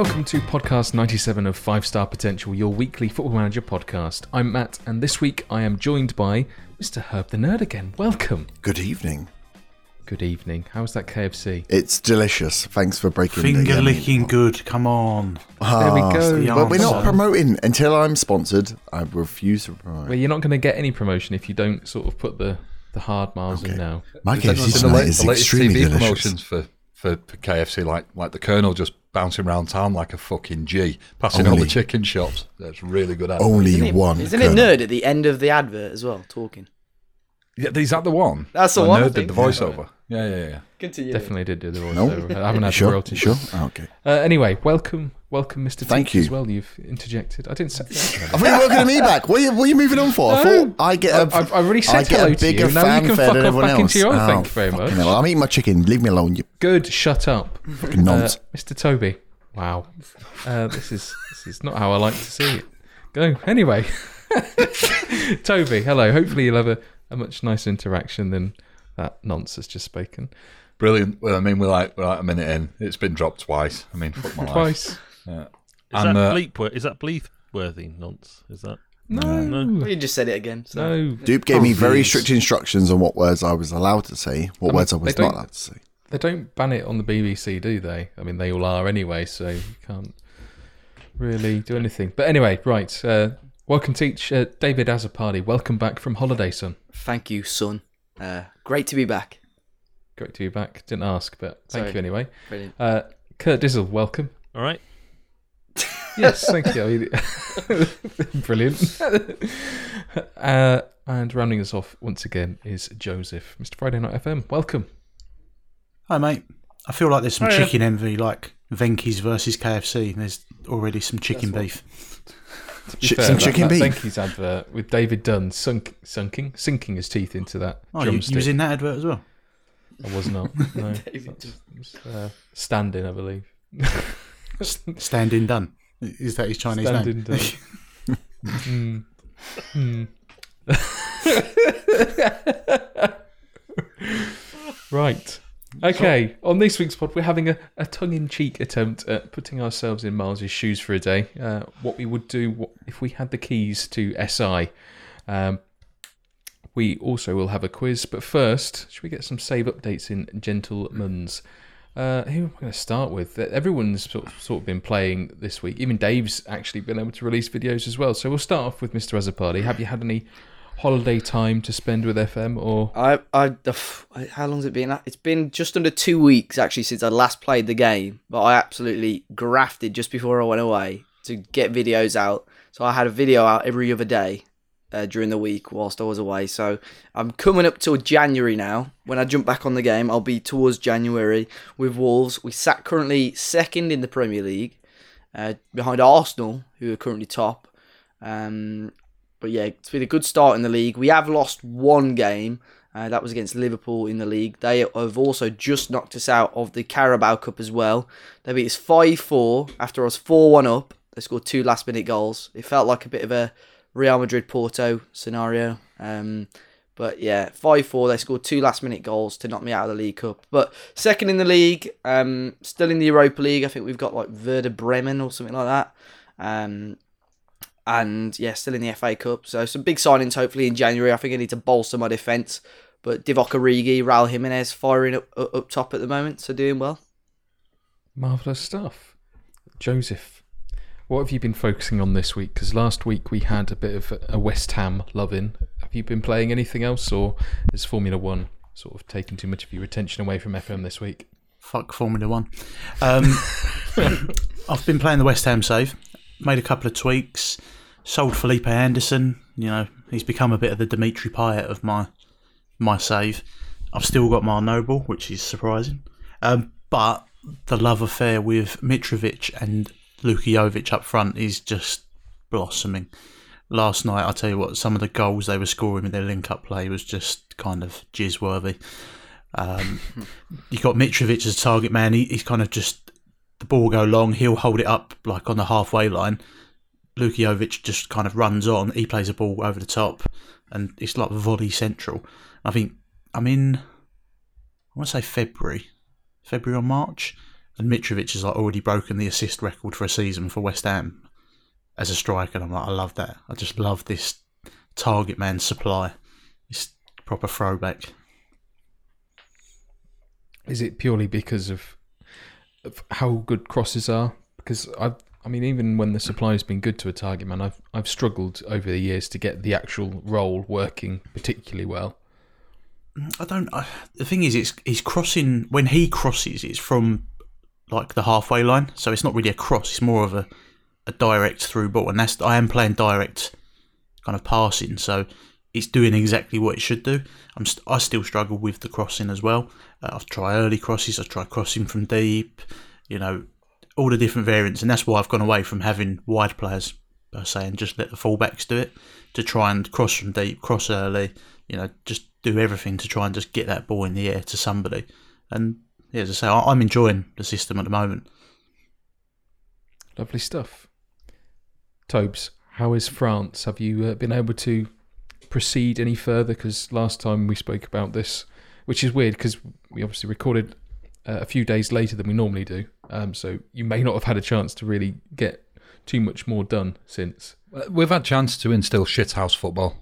Welcome to podcast 97 of 5 Star Potential, your weekly football manager podcast. I'm Matt, and this week I am joined by Mr. Herb the Nerd again. Welcome. Good evening. Good evening. How's that KFC? It's delicious. Thanks for breaking Finger um, licking good. Come on. There we Ah, go. the But we're not promoting until I'm sponsored. I refuse to promote. Well, you're not going to get any promotion if you don't sort of put the, the hard miles in now. My Is that KFC not the, tonight is extremely TV delicious. promotions for, for, for KFC, like like the Colonel just bouncing around town like a fucking G, passing all the chicken shops. That's really good. At Only Isn't it, one. isn't Colonel. it Nerd at the end of the advert as well, talking? yeah, is that the one? That's the Where one, I Nerd did the voiceover. Yeah, yeah, yeah. Continue. Definitely did do the No? voiceover. I haven't had sure? royalties. Sure? Oh, okay. Uh, anyway, welcome, welcome, Mr. Thank Teach you. as well. You've interjected. I didn't say. I thought you were welcoming me back. What are you, what are you moving on for? I No. thought I get a. I've, I've already said I get hello a to you. Now you can fuck off everyone back else. into your own. Oh, thank you very much. hell. I'm eating my chicken. Leave me alone. You Good. Shut up. fucking Uh. Mr. Toby. Wow. Uh, this is this is not how I like to see it. Go. Anyway. Toby, hello. Hopefully you'll have a, a much nicer interaction than that nonce has just spoken. Brilliant. Well, I mean, we're like we're like a minute in. It's been dropped twice. I mean, fuck my life. Twice. Yeah. Is And, that uh, bleep? Is that bleep worthy nonce? Is that No. no? Well, you just said it again. So. No. Dupe gave me very Please. strict instructions on what words I was allowed to say, what I mean, words I was don't- allowed to say. They don't ban it on the BBC, do they? I mean, they all are anyway, so you can't really do anything. But anyway, right. Uh, welcome, teach uh, David Azapadi. Welcome back from holiday, son. Thank you, son. Uh, great to be back. Great to be back. Didn't ask, but thank Sorry. you anyway. Brilliant. Uh, Kurt Dizzle, welcome. All right. Yes, thank you. Brilliant. uh, and rounding us off once again is Joseph, Mr. Friday Night FM. Welcome. Hi, mate. I feel like there's some Hiya. chicken envy, like Venky's versus KFC. There's already some chicken beef. To be Ch- fair, some that- chicken that beef. Venky's advert with David Dunn sunk, sunking, sinking his teeth into that Oh, you, you drumstick. was in that advert as well. I was not. No, David That's- uh, standing, I believe. Standing done. Is that his Chinese Standing name? Hmm. Hmm. right. Okay. On this week's pod, we're having a, a tongue-in-cheek attempt at putting ourselves in Miles's shoes for a day. Uh, what we would do what, if we had the keys to SI. Um, we also will have a quiz, but first, should we get some save updates in Gentleman's? Uh, who am I going to start with? Uh, Everyone's sort of, sort of been playing this week. Even Dave's actually been able to release videos as well. So we'll start off with Mr. Azapadi. Have you had any holiday time to spend with FM or I, I, how long's it been? It's been just under two weeks actually since I last played the game, but I absolutely grafted just before I went away to get videos out. So I had a video out every other day uh, during the week whilst I was away. So I'm coming up till January now. When I jump back on the game, I'll be towards January with Wolves. We sat currently second in the Premier League, uh, behind Arsenal, who are currently top. Um, but yeah, it's been a good start in the league. We have lost one game. Uh, that was against Liverpool in the league. They have also just knocked us out of the Carabao Cup as well. They beat us 5 4 after us 4 1 up. They scored two last minute goals. It felt like a bit of a Real Madrid Porto scenario. Um, but yeah, 5 4. They scored two last minute goals to knock me out of the League Cup. But second in the league, um, still in the Europa League. I think we've got like Werder Bremen or something like that. Um, and yeah, still in the FA Cup. So some big signings hopefully in January. I think I need to bolster my defence. But Divock Origi, Raul Jimenez firing up, up top at the moment, so doing well. marvelous stuff? Joseph, what have you been focusing on this week? Because last week we had a bit of a West Ham loving. Have you been playing anything else, or is Formula One sort of taking too much of your attention away from FM this week? Fuck Formula One. Um, I've been playing the West Ham save. Made a couple of tweaks. Sold Felipe Anderson. You know, he's become a bit of the Dimitri Payet of my my save. I've still got Mark Noble, which is surprising. Um, but the love affair with Mitrovic and Luka Jovic up front is just blossoming. Last night, I tell you what, some of the goals they were scoring with their link-up play was just kind of jizz-worthy. Um, you got Mitrovic as a target man. He, he's kind of just the ball go long. He'll hold it up like on the halfway line. Luka Jovic just kind of runs on. He plays a ball over the top, and it's like volley central. I think I'm in. I want to say February, February or March, and Mitrovic has like already broken the assist record for a season for West Ham as a striker. And I'm like, I love that. I just love this target man supply. It's proper throwback. Is it purely because of, of how good crosses are? Because I, I mean, even when the supply has been good to a target man, I've I've struggled over the years to get the actual role working particularly well. I don't. I, the thing is, it's he's crossing when he crosses. It's from like the halfway line, so it's not really a cross. It's more of a, a direct through ball, and that's I am playing direct kind of passing, so it's doing exactly what it should do. I'm st- I still struggle with the crossing as well. Uh, I've tried early crosses. I've tried crossing from deep. You know, all the different variants, and that's why I've gone away from having wide players per se, and just let the fullbacks do it to try and cross from deep, cross early. You know, just do everything to try and just get that ball in the air to somebody. And yeah, as I say, I- I'm enjoying the system at the moment. Lovely stuff. Tobes, how is France? Have you uh, been able to proceed any further? Because last time we spoke about this, which is weird because we obviously recorded uh, a few days later than we normally do. Um, so you may not have had a chance to really get too much more done since. We've had chance to instill shithouse football.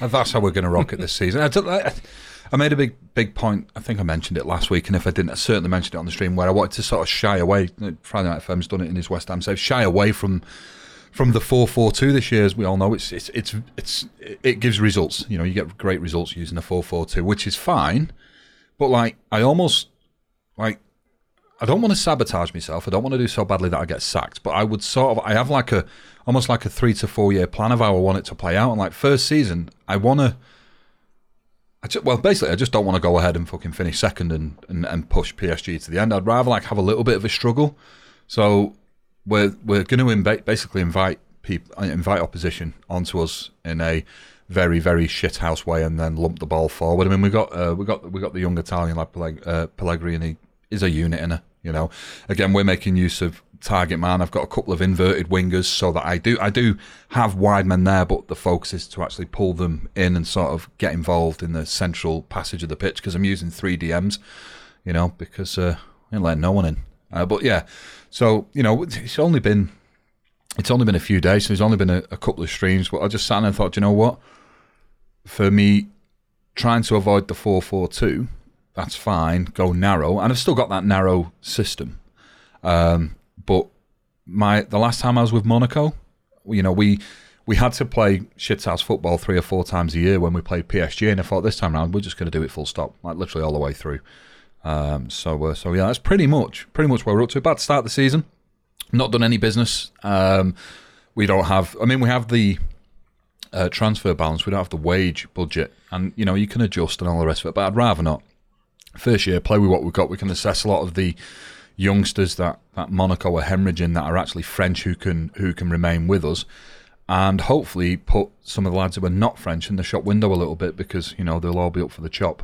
and that's how we're going to rock it this season. I, don't- I- I made a big, big point. I think I mentioned it last week, and if I didn't, I certainly mentioned it on the stream where I wanted to sort of shy away. Friday Night FM's done it in his West Ham so Shy away from from the four four two this year, as we all know. It's it's it's it's it gives results. You know, you get great results using a four four two, which is fine. But like, I almost like I don't want to sabotage myself. I don't want to do so badly that I get sacked. But I would sort of I have like a almost like a three to four year plan of how I want it to play out. And like first season, I want to. Just, well, basically, I just don't want to go ahead and fucking finish second and, and, and push PSG to the end. I'd rather like have a little bit of a struggle. So we're we're going to basically invite people, invite opposition onto us in a very very shithouse way, and then lump the ball forward. I mean, we got uh, we got we got the young Italian like Pelleg- uh, Pellegrini is a unit in a you know. Again, we're making use of target man. I've got a couple of inverted wingers so that I do I do have wide men there, but the focus is to actually pull them in and sort of get involved in the central passage of the pitch because I'm using three DMs, you know, because uh, I ain't letting no one in. Uh, but yeah, so you know, it's only been it's only been a few days, so there's only been a, a couple of streams. But I just sat and thought, you know what? For me, trying to avoid the four four two, that's fine. Go narrow, and I've still got that narrow system. Um, but my the last time I was with Monaco, you know, we we had to play shithouse football three or four times a year when we played PSG, and I thought this time around we're just going to do it full stop, like literally all the way through. Um, so uh, so yeah, that's pretty much pretty much where we're up to. Bad start the season, not done any business. Um, we don't have. I mean, we have the uh, transfer balance. We don't have the wage budget, and you know you can adjust and all the rest of it. But I'd rather not. First year, play with what we've got. We can assess a lot of the youngsters that, that Monaco are hemorrhaging that are actually French who can who can remain with us, and hopefully put some of the lads who are not French in the shop window a little bit because you know they'll all be up for the chop.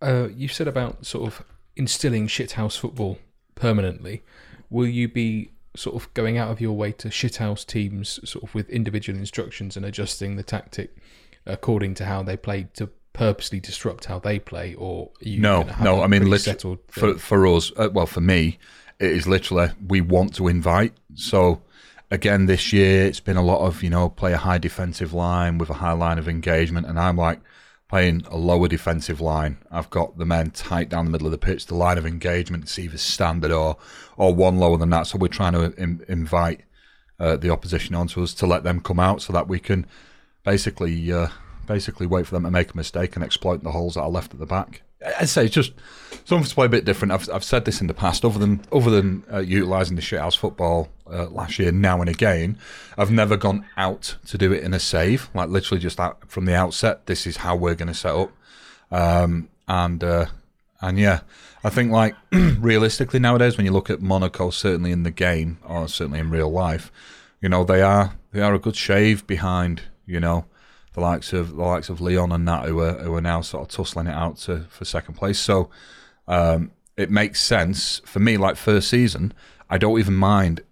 Uh, you said about sort of instilling shithouse football permanently. Will you be sort of going out of your way to shithouse teams, sort of with individual instructions and adjusting the tactic according to how they play to purposely disrupt how they play, or No, no. I mean, literally, for for us, uh, well, for me, it is literally we want to invite. So again, this year it's been a lot of you know play a high defensive line with a high line of engagement, and I'm like playing a lower defensive line. I've got the men tight down the middle of the pitch. The line of engagement is either standard or or one lower than that. So we're trying to in, invite uh, the opposition onto us to let them come out so that we can basically uh, basically wait for them to make a mistake and exploit the holes that are left at the back. I'd say it's just something to play a bit different. I've, I've said this in the past. Other than other than uh, utilising the shithouse football uh, last year, now and again, I've never gone out to do it in a save. Like literally just out from the outset, this is how we're going to set up. Um, and uh, and yeah, I think like realistically nowadays, when you look at Monaco, certainly in the game or certainly in real life, you know they are they are a good shave behind you know the likes of the likes of Lyon and that who are who are now sort of tussling it out to for second place. So um, it makes sense for me. Like first season, I don't even mind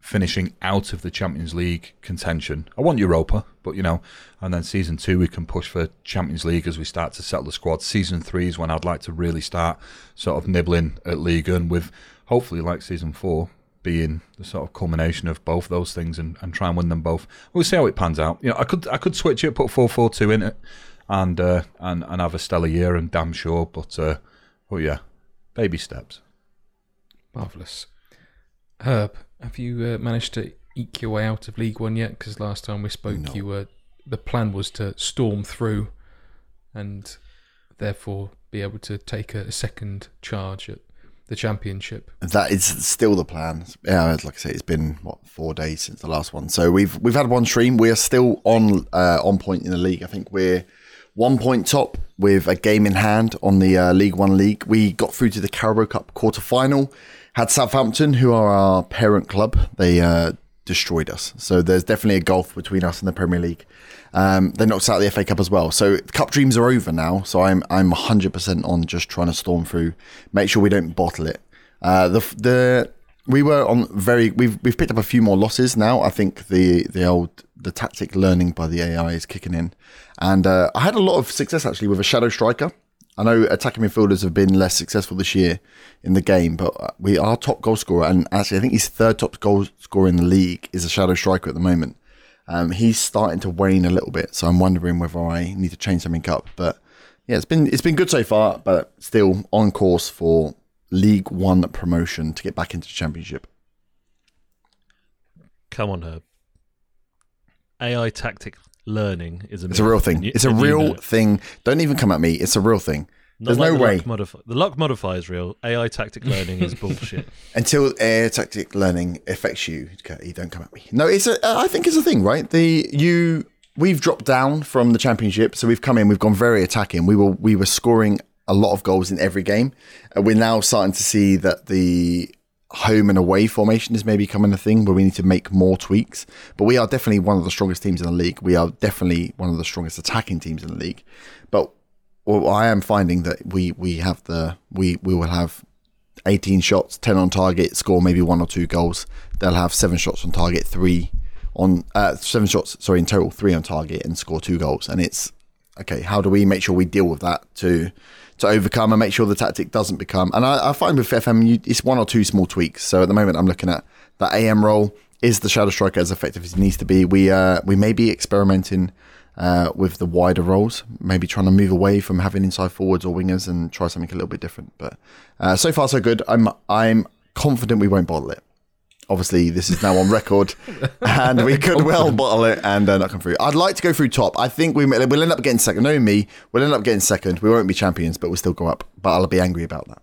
finishing out of the Champions League contention. I want Europa, but you know, and then season two we can push for Champions League as we start to settle the squad. Season three is when I'd like to really start sort of nibbling at League and with hopefully like season four being the sort of culmination of both those things and, and try and win them both. We'll see how it pans out. You know, I could I could switch it, put four four two in it, and uh, and and have a stellar year. And damn sure, but uh, oh yeah, baby steps. Marvellous. Herb, have you uh, managed to eke your way out of League One yet? Because last time we spoke, No. you were the plan was to storm through, and therefore be able to take a, a second charge at the championship. That is still the plan. Yeah, like I say, it's been what four days since the last one. So we've we've had one stream. We are still on uh, on point in the league. I think we're one point top with a game in hand on the uh, League One league. We got through to the Carabao Cup quarter final. Had Southampton, who are our parent club, they uh, destroyed us. So there's definitely a gulf between us and the Premier League. Um, they knocked out the FA Cup as well. So cup dreams are over now. So I'm I'm 100% on just trying to storm through, make sure we don't bottle it. Uh, the the we were on very we've we've picked up a few more losses now. I think the the old the tactic learning by the AI is kicking in, and uh, I had a lot of success actually with a shadow striker. I know attacking midfielders have been less successful this year in the game, but uh, we are top goal scorer, and actually I think he's third top goal scorer in the league is a shadow striker at the moment. Um, he's starting to wane a little bit, so I'm wondering whether I need to change something up. But yeah, it's been it's been good so far, but still on course for League One promotion to get back into the Championship. Come on, Herb. AI tactic learning is a It's a real thing. It's a real thing. Don't even come at me. It's a real thing. Not there's like no the way. Luck modif- the luck modifier is real. AI tactic learning is bullshit. Until AI tactic learning affects you, okay, don't come at me. No, it's a. Uh, I think it's a thing, right? The you we've dropped down from the championship, so we've come in. We've gone very attacking. We were we were scoring a lot of goals in every game. And we're now starting to see that the home and away formation is maybe becoming a thing where we need to make more tweaks. But we are definitely one of the strongest teams in the league. We are definitely one of the strongest attacking teams in the league. But well, I am finding that we we have the we we will have 18 shots, 10 on target, score maybe one or two goals. They'll have seven shots on target, three on uh, seven shots, sorry, in total, three on target, and score two goals. And it's okay. How do we make sure we deal with that to to overcome and make sure the tactic doesn't become? And I, I find with FM, you, it's one or two small tweaks. So at the moment, I'm looking at that AM role. Is the shadow striker as effective as it needs to be? We uh, we may be experimenting uh, with the wider roles, maybe trying to move away from having inside forwards or wingers and try something a little bit different. But uh, so far so good. I'm I'm confident we won't bottle it. Obviously, this is now on record, and we could well bottle it and uh, not come through. I'd like to go through top. I think we we'll end up getting second. No, me, we'll end up getting second. We won't be champions, but we'll still go up. But I'll be angry about that.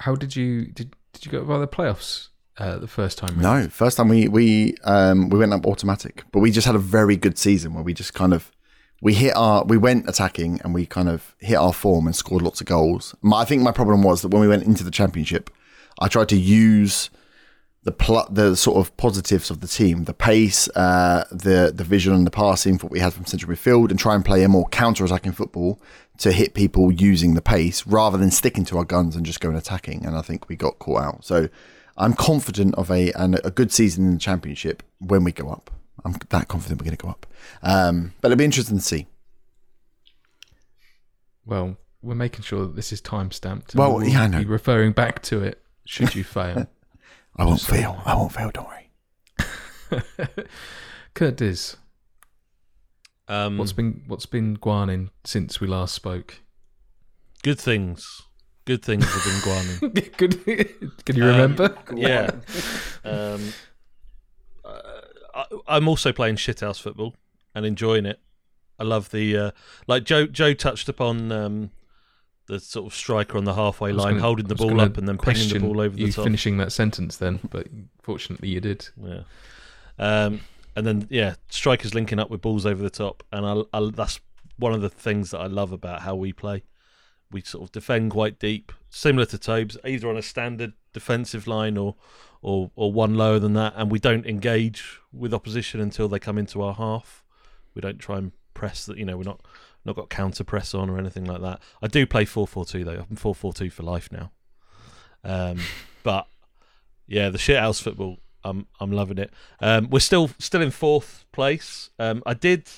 How did you did did you go by the playoffs uh, the first time? No, first time we we um, we went up automatic, but we just had a very good season where we just kind of we hit our we went attacking and we kind of hit our form and scored lots of goals. My, I think my problem was that when we went into the championship, I tried to use the pl- the sort of positives of the team, the pace, uh, the the vision and the passing for what we had from central midfield, and try and play a more counter attacking football to hit people using the pace rather than sticking to our guns and just going attacking. And I think we got caught out. So I'm confident of a and a good season in the championship when we go up. I'm that confident we're going to go up. Um, but it'll be interesting to see. Well, we're making sure that this is time stamped. Well, yeah, I know. Be referring back to it should you fail. I won't fail. I won't fail. Don't worry. Kurt Diz, Um, what's been what's been guaning since we last spoke? good things? Good things have been guaning. Could, can you Um, remember? yeah. Um, uh, I, I'm also playing shithouse football and enjoying it. I love the uh, like Joe. Joe touched upon um, the sort of striker on the halfway line, gonna- holding the ball up and then pinging the ball over the you top. finishing that sentence then, but fortunately you did. Yeah. Um, and then yeah, strikers linking up with balls over the top, and I, I, that's one of the things that I love about how we play. We sort of defend quite deep, similar to Tobes, either on a standard defensive line or, or or one lower than that, and we don't engage with opposition until they come into our half. We don't try and press that. You know, we're not not got counter press on or anything like that. I do play four four two though. I'm four four two for life now. Um, but yeah, the shithouse football. I'm I'm loving it. Um, we're still still in fourth place. Um, I did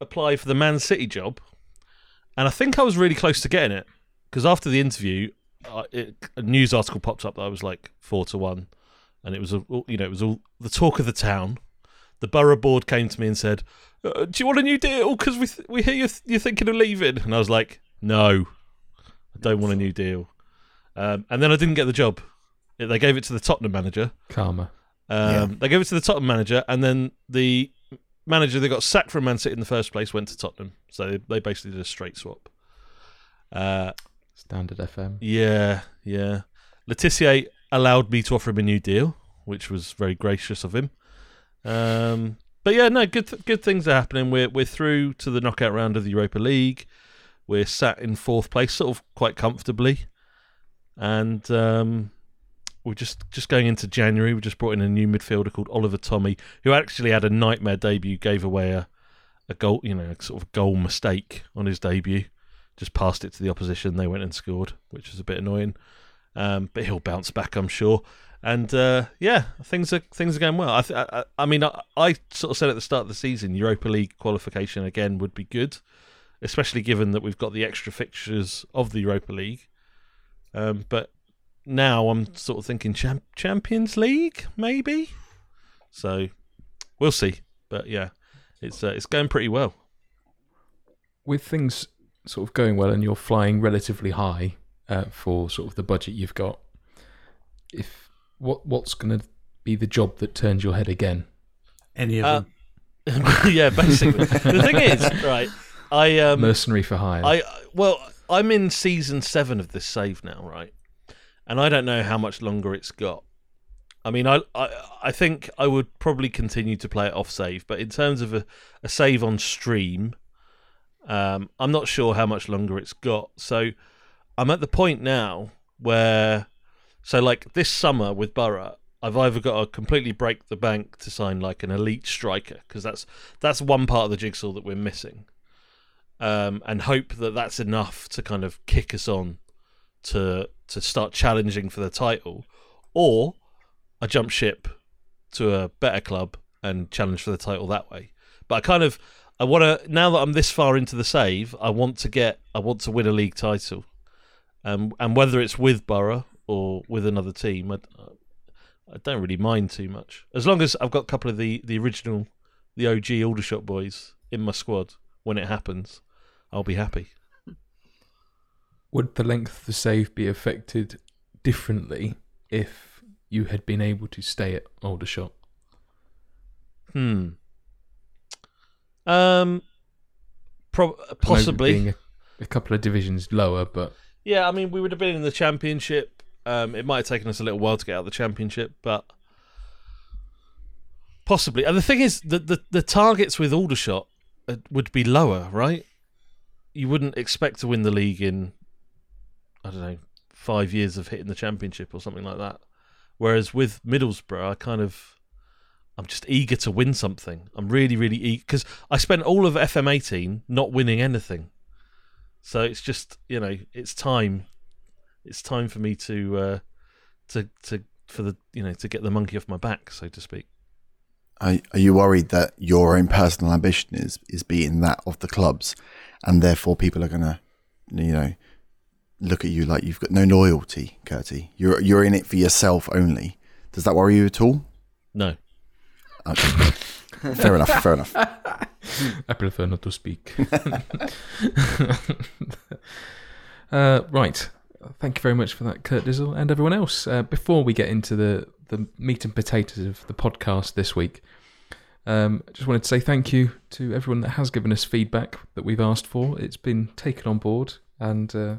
apply for the Man City job, and I think I was really close to getting it because after the interview, I, it, a news article popped up that I was like four to one, and it was a, you know it was all the talk of the town. The borough board came to me and said, uh, "Do you want a new deal? Because we th- we hear you're, th- you're thinking of leaving." And I was like, "No, I don't want a new deal." Um, and then I didn't get the job. They gave it to the Tottenham manager. Karma. Um, Yeah. They gave it to the Tottenham manager, and then the manager that got sacked from Man City in the first place went to Tottenham. So they basically did a straight swap. Uh, Standard FM. yeah, yeah. Letitia allowed me to offer him a new deal, which was very gracious of him. Um, but yeah, no, good th- good things are happening. We're we're through to the knockout round of the Europa League. We're sat in fourth place, sort of quite comfortably, and um, we're just just going into January. We just brought in a new midfielder called Oliver Tommy, who actually had a nightmare debut. Gave away a a goal, you know, sort of goal mistake on his debut. Just passed it to the opposition. They went and scored, which was a bit annoying. Um, but he'll bounce back, I'm sure. And uh, yeah, things are things are going well. I, th- I, I mean, I, I sort of said at the start of the season, Europa League qualification again would be good, especially given that we've got the extra fixtures of the Europa League. Um, but now I'm sort of thinking Cham- Champions League, maybe. So we'll see. But yeah, it's uh, it's going pretty well. With things sort of going well and you're flying relatively high uh, for sort of the budget you've got, if what what's going to be the job that turns your head again? Any of Uh, them. yeah, basically. the thing is, right? I um, Mercenary for hire. I well, I'm in season seven of this save now, right? And I don't know how much longer it's got. I mean, I I, I think I would probably continue to play it off save, but in terms of a, a save on stream, um, I'm not sure how much longer it's got. So I'm at the point now where, so like this summer with Boro, I've either got to completely break the bank to sign like an elite striker because that's that's one part of the jigsaw that we're missing um, and hope that that's enough to kind of kick us on to to start challenging for the title, or I jump ship to a better club and challenge for the title that way. But I kind of I want to now that I'm this far into the save, I want to get I want to win a league title, um, and whether it's with Boro or with another team, I, I don't really mind too much as long as I've got a couple of the the original, the OG Aldershot boys in my squad when it happens. I'll be happy. Would the length of the save be affected differently if you had been able to stay at Aldershot? Hmm. Um. Pro- possibly. being a, a couple of divisions lower, but Yeah, I mean, we would have been in the championship. Um, it might have taken us a little while to get out of the championship, but possibly. And the thing is, the the, the targets with Aldershot uh, would be lower, right? You wouldn't expect to win the league in, I don't know, five years of hitting the championship or something like that. Whereas with Middlesbrough, I kind of, I'm just eager to win something. I'm really, really eager because I spent all of FM18 not winning anything. So it's just you know it's time, it's time for me to uh, to to for the you know to get the monkey off my back, so to speak. Are, are you worried that your own personal ambition is is beating that of the clubs, and therefore people are gonna, you know, look at you like you've got no loyalty, Curty? You're you're in it for yourself only. Does that worry you at all? No, Okay. fair enough. Fair enough. I prefer not to speak. uh, right. Thank you very much for that, Kurt Dizzle, and everyone else. Uh, before we get into the, the meat and potatoes of the podcast this week, um, I just wanted to say thank you to everyone that has given us feedback that we've asked for. It's been taken on board, and uh,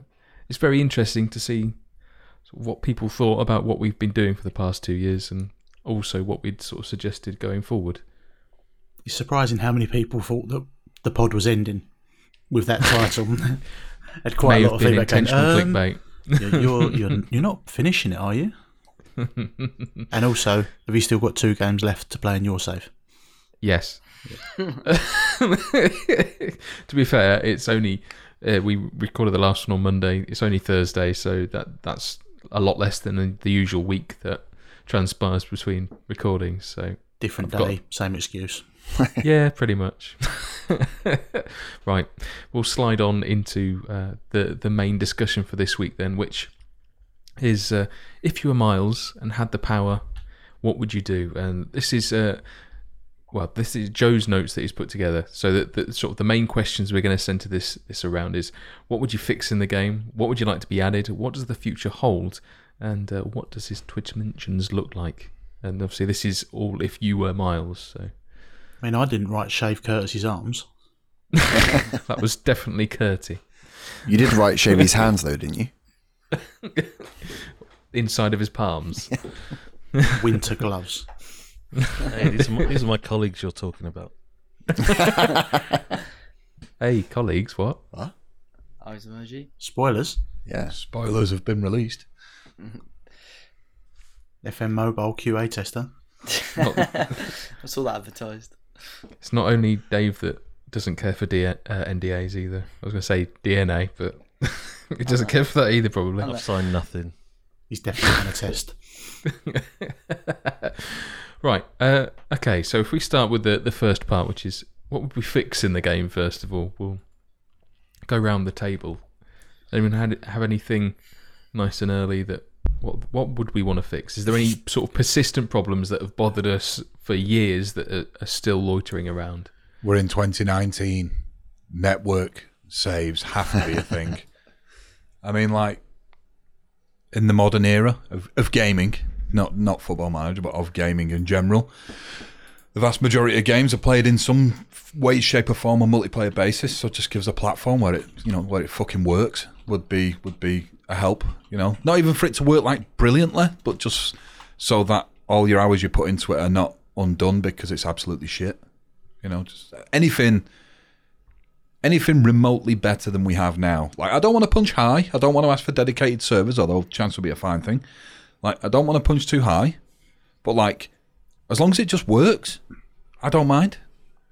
it's very interesting to see what people thought about what we've been doing for the past two years, and also what we'd sort of suggested going forward. It's surprising how many people thought that the pod was ending with that title. Had quite May a lot have of been feedback. going, intentional um, clickbait. you're, you're you're you're not finishing it, are you? and also, have you still got two games left to play in your save? Yes. to be fair, it's only uh, we recorded the last one on Monday. It's only Thursday, so that that's a lot less than the, usual week that transpires between recordings. So Different I've got- day, same excuse. yeah, pretty much. right, we'll slide on into uh, the the main discussion for this week then, which is uh, if you were Miles and had the power, what would you do? And this is. Uh, well, this is Joe's notes that he's put together. So that the sort of the main questions we're going to centre this this around is what would you fix in the game? What would you like to be added? What does the future hold? And uh, what does his Twitch mentions look like? And obviously, this is all if you were Miles. So I mean, I didn't write shave Curtis's arms. that was definitely Curty You did write shave his hands though, didn't you? inside of his palms. Winter gloves. Hey, these, are my, these are my colleagues you're talking about. hey, colleagues, what? Eyes emoji. Spoilers. Yeah. Spoilers have been released. FM Mobile QA tester. I all that advertised. It's not only Dave that doesn't care for D- uh, NDAs either. I was going to say DNA, but he doesn't care for that either, probably. I've signed nothing. He's definitely going to test. Right. Uh, okay. So if we start with the the first part, which is what would we fix in the game first of all, we'll go round the table. Anyone had have anything nice and early that what what would we want to fix? Is there any sort of persistent problems that have bothered us for years that are, are still loitering around? We're in 2019. Network saves have to be a thing. I mean, like in the modern era of, of gaming, not not football manager, but of gaming in general, the vast majority of games are played in some way, shape, or form on multiplayer basis. So it just gives a platform where it, you know, where it fucking works would be would be a help. You know, not even for it to work like brilliantly, but just so that all your hours you put into it are not undone because it's absolutely shit. You know, just anything anything remotely better than we have now. Like I don't want to punch high. I don't want to ask for dedicated servers, although chance would be a fine thing. Like I don't want to punch too high. But like as long as it just works, I don't mind.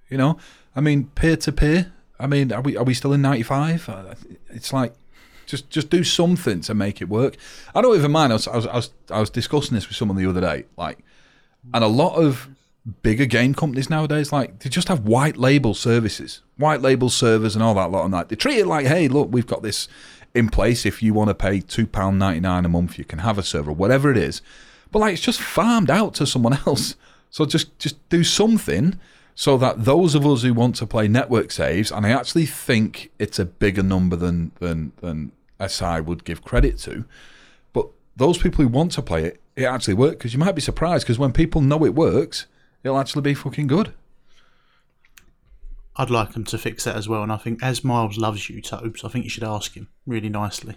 You know? I mean peer to peer. I mean, are we are we still in ninety five? Uh, it's like just just do something to make it work. I don't even mind. I was I was I was, I was discussing this with someone the other day. Like and a lot of bigger game companies nowadays, like they just have white label services, white label servers, and all that lot. And like they treat it like, hey, look, we've got this in place. If you want to pay two pound ninety nine a month, you can have a server, whatever it is. But like, it's just farmed out to someone else. So just just do something so that those of us who want to play network saves, and I actually think it's a bigger number than than than SI would give credit to, but those people who want to play it, it actually works because you might be surprised because when people know it works, it'll actually be fucking good. I'd like him to fix that as well. And I think, as Miles loves you, Tobes, I think you should ask him really nicely.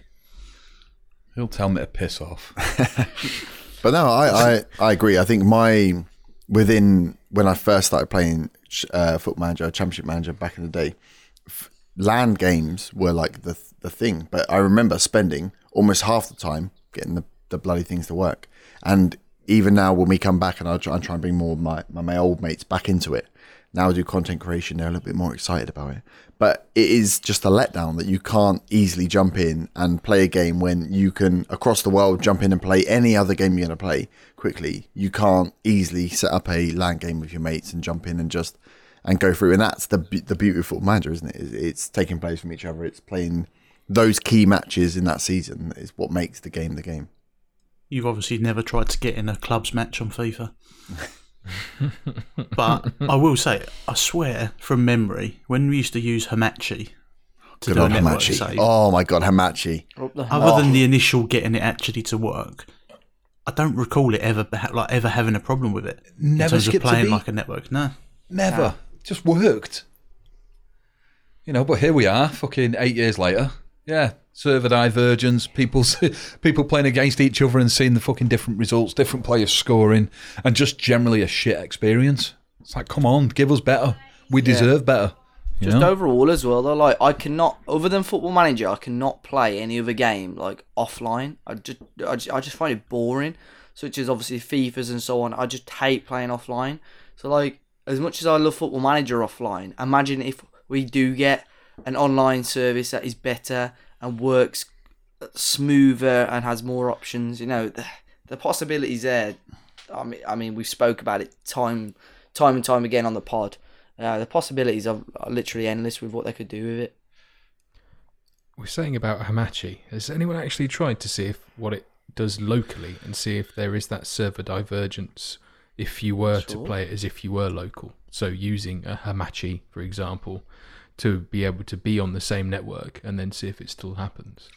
He'll tell me to piss off. But no, I, I, I agree. I think my within when I first started playing uh, Foot Manager, Championship Manager back in the day, f- LAN games were like the the thing. But I remember spending almost half the time getting the, the bloody things to work. And even now, when we come back and I try, I try and bring more of my, my my old mates back into it, now I do content creation, they're a little bit more excited about it. But it is just a letdown that you can't easily jump in and play a game when you can across the world jump in and play any other game you're going to play quickly. You can't easily set up a LAN game with your mates and jump in and just and go through. And that's the the beautiful manager, isn't it? It's- It's taking place from each other. It's playing those key matches in that season is what makes the game the game. You've obviously never tried to get in a clubs match on FIFA. but I will say, I swear from memory, when we used to use Hamachi to Good do a old network Hamachi. save, Oh my god, Hamachi. Oh, other than the initial getting it actually to work, I don't recall it ever ha- like ever having a problem with it. Never in terms of skipped a playing beat. like a network. No, Never. Just worked. You know, but here we are, fucking eight years later. Yeah, server divergence, people people playing against each other and seeing the fucking different results, different players scoring, and just generally a shit experience. It's like, come on, give us better. We deserve better. You Just know? overall as well, though, like I cannot, other than Football Manager, I cannot play any other game like offline. I just, I just, I just find it boring. Such as obviously FIFA's and so on. I just hate playing offline. So like, as much as I love Football Manager offline, imagine if we do get an online service that is better and works smoother and has more options. You know, the, the possibilities there I mean, I mean, we've spoke about it time, time and time again on the pod. Uh, the possibilities are, are literally endless with what they could do with it. We're saying about Hamachi. Has anyone actually tried to see if what it does locally and see if there is that server divergence if you were to play it as if you were local? So using a Hamachi, for example, to be able to be on the same network and then see if it still happens.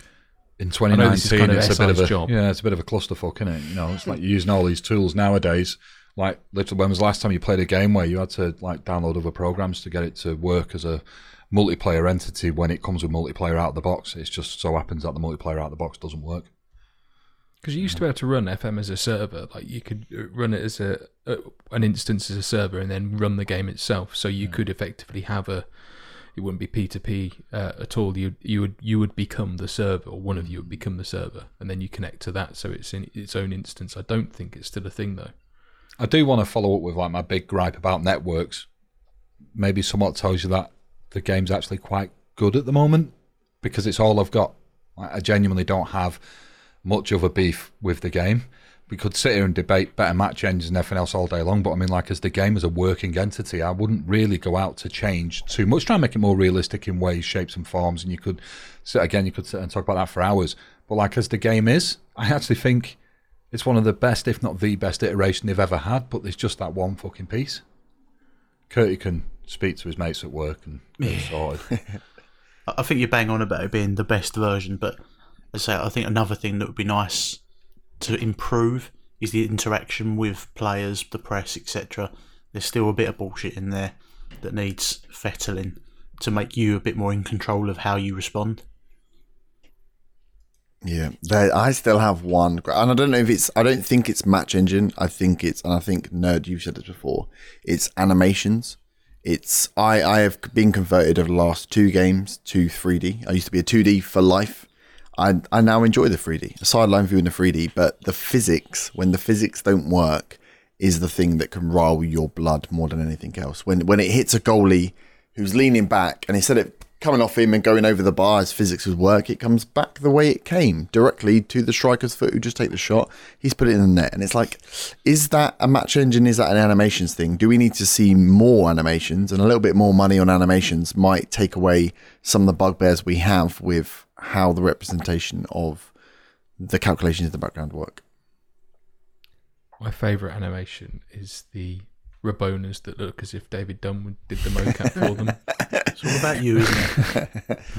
in I know this is 2019 kind of it's a bit of a job. yeah it's a bit of a clusterfuck isn't it you know it's like you're using all these tools nowadays like literally when was the last time you played a game where you had to like download other programs to get it to work as a multiplayer entity when it comes with multiplayer out of the box it just so happens that the multiplayer out of the box doesn't work Because you used to be able to run FM as a server, like you could uh, run it as a, a an instance as a server, and then run the game itself. So you could effectively have a. It wouldn't be P two P uh, at all. You you would you would become the server, or one of you would become the server, and then you connect to that. So it's in its own instance. I don't think it's still a thing though. I do want to follow up with like my big gripe about networks. Maybe somewhat tells you that the game's actually quite good at the moment because it's all I've got. I genuinely don't have much of a beef with the game. We could sit here and debate better match engines and everything else all day long, but I mean, like as the game as a working entity, I wouldn't really go out to change too much. Try and make it more realistic in ways, shapes, and forms. And you could sit again, you could sit and talk about that for hours. But like as the game is, I actually think it's one of the best, if not the best iteration they've ever had, but there's just that one fucking piece. Curty can speak to his mates at work and get it sorted. I I think you bang on about it being the best version, but as I say, I think another thing that would be nice to improve is the interaction with players, the press, etc. There's still a bit of bullshit in there that needs fettling to make you a bit more in control of how you respond. Yeah, there, I still have one, and I don't know if it's. I don't think it's Match Engine. I think it's, and I think Nerd, you've said this before. It's animations. It's I. I have been converted over the last two games to 3D. I used to be a 2D for life. I I now enjoy the 3D. A sideline view in the 3D, but the physics when the physics don't work is the thing that can rile your blood more than anything else. When when it hits a goalie who's leaning back and instead of coming off him and going over the bar as physics would work, it comes back the way it came, directly to the striker's foot who just take the shot. He's put it in the net. And it's like, is that a match engine? Is that an animations thing? Do we need to see more animations? And a little bit more money on animations might take away some of the bugbears we have with how the representation of the calculations in the background work. My favourite animation is the Rabonas that look as if David Dunn did the mocap for them. It's all about you, isn't it?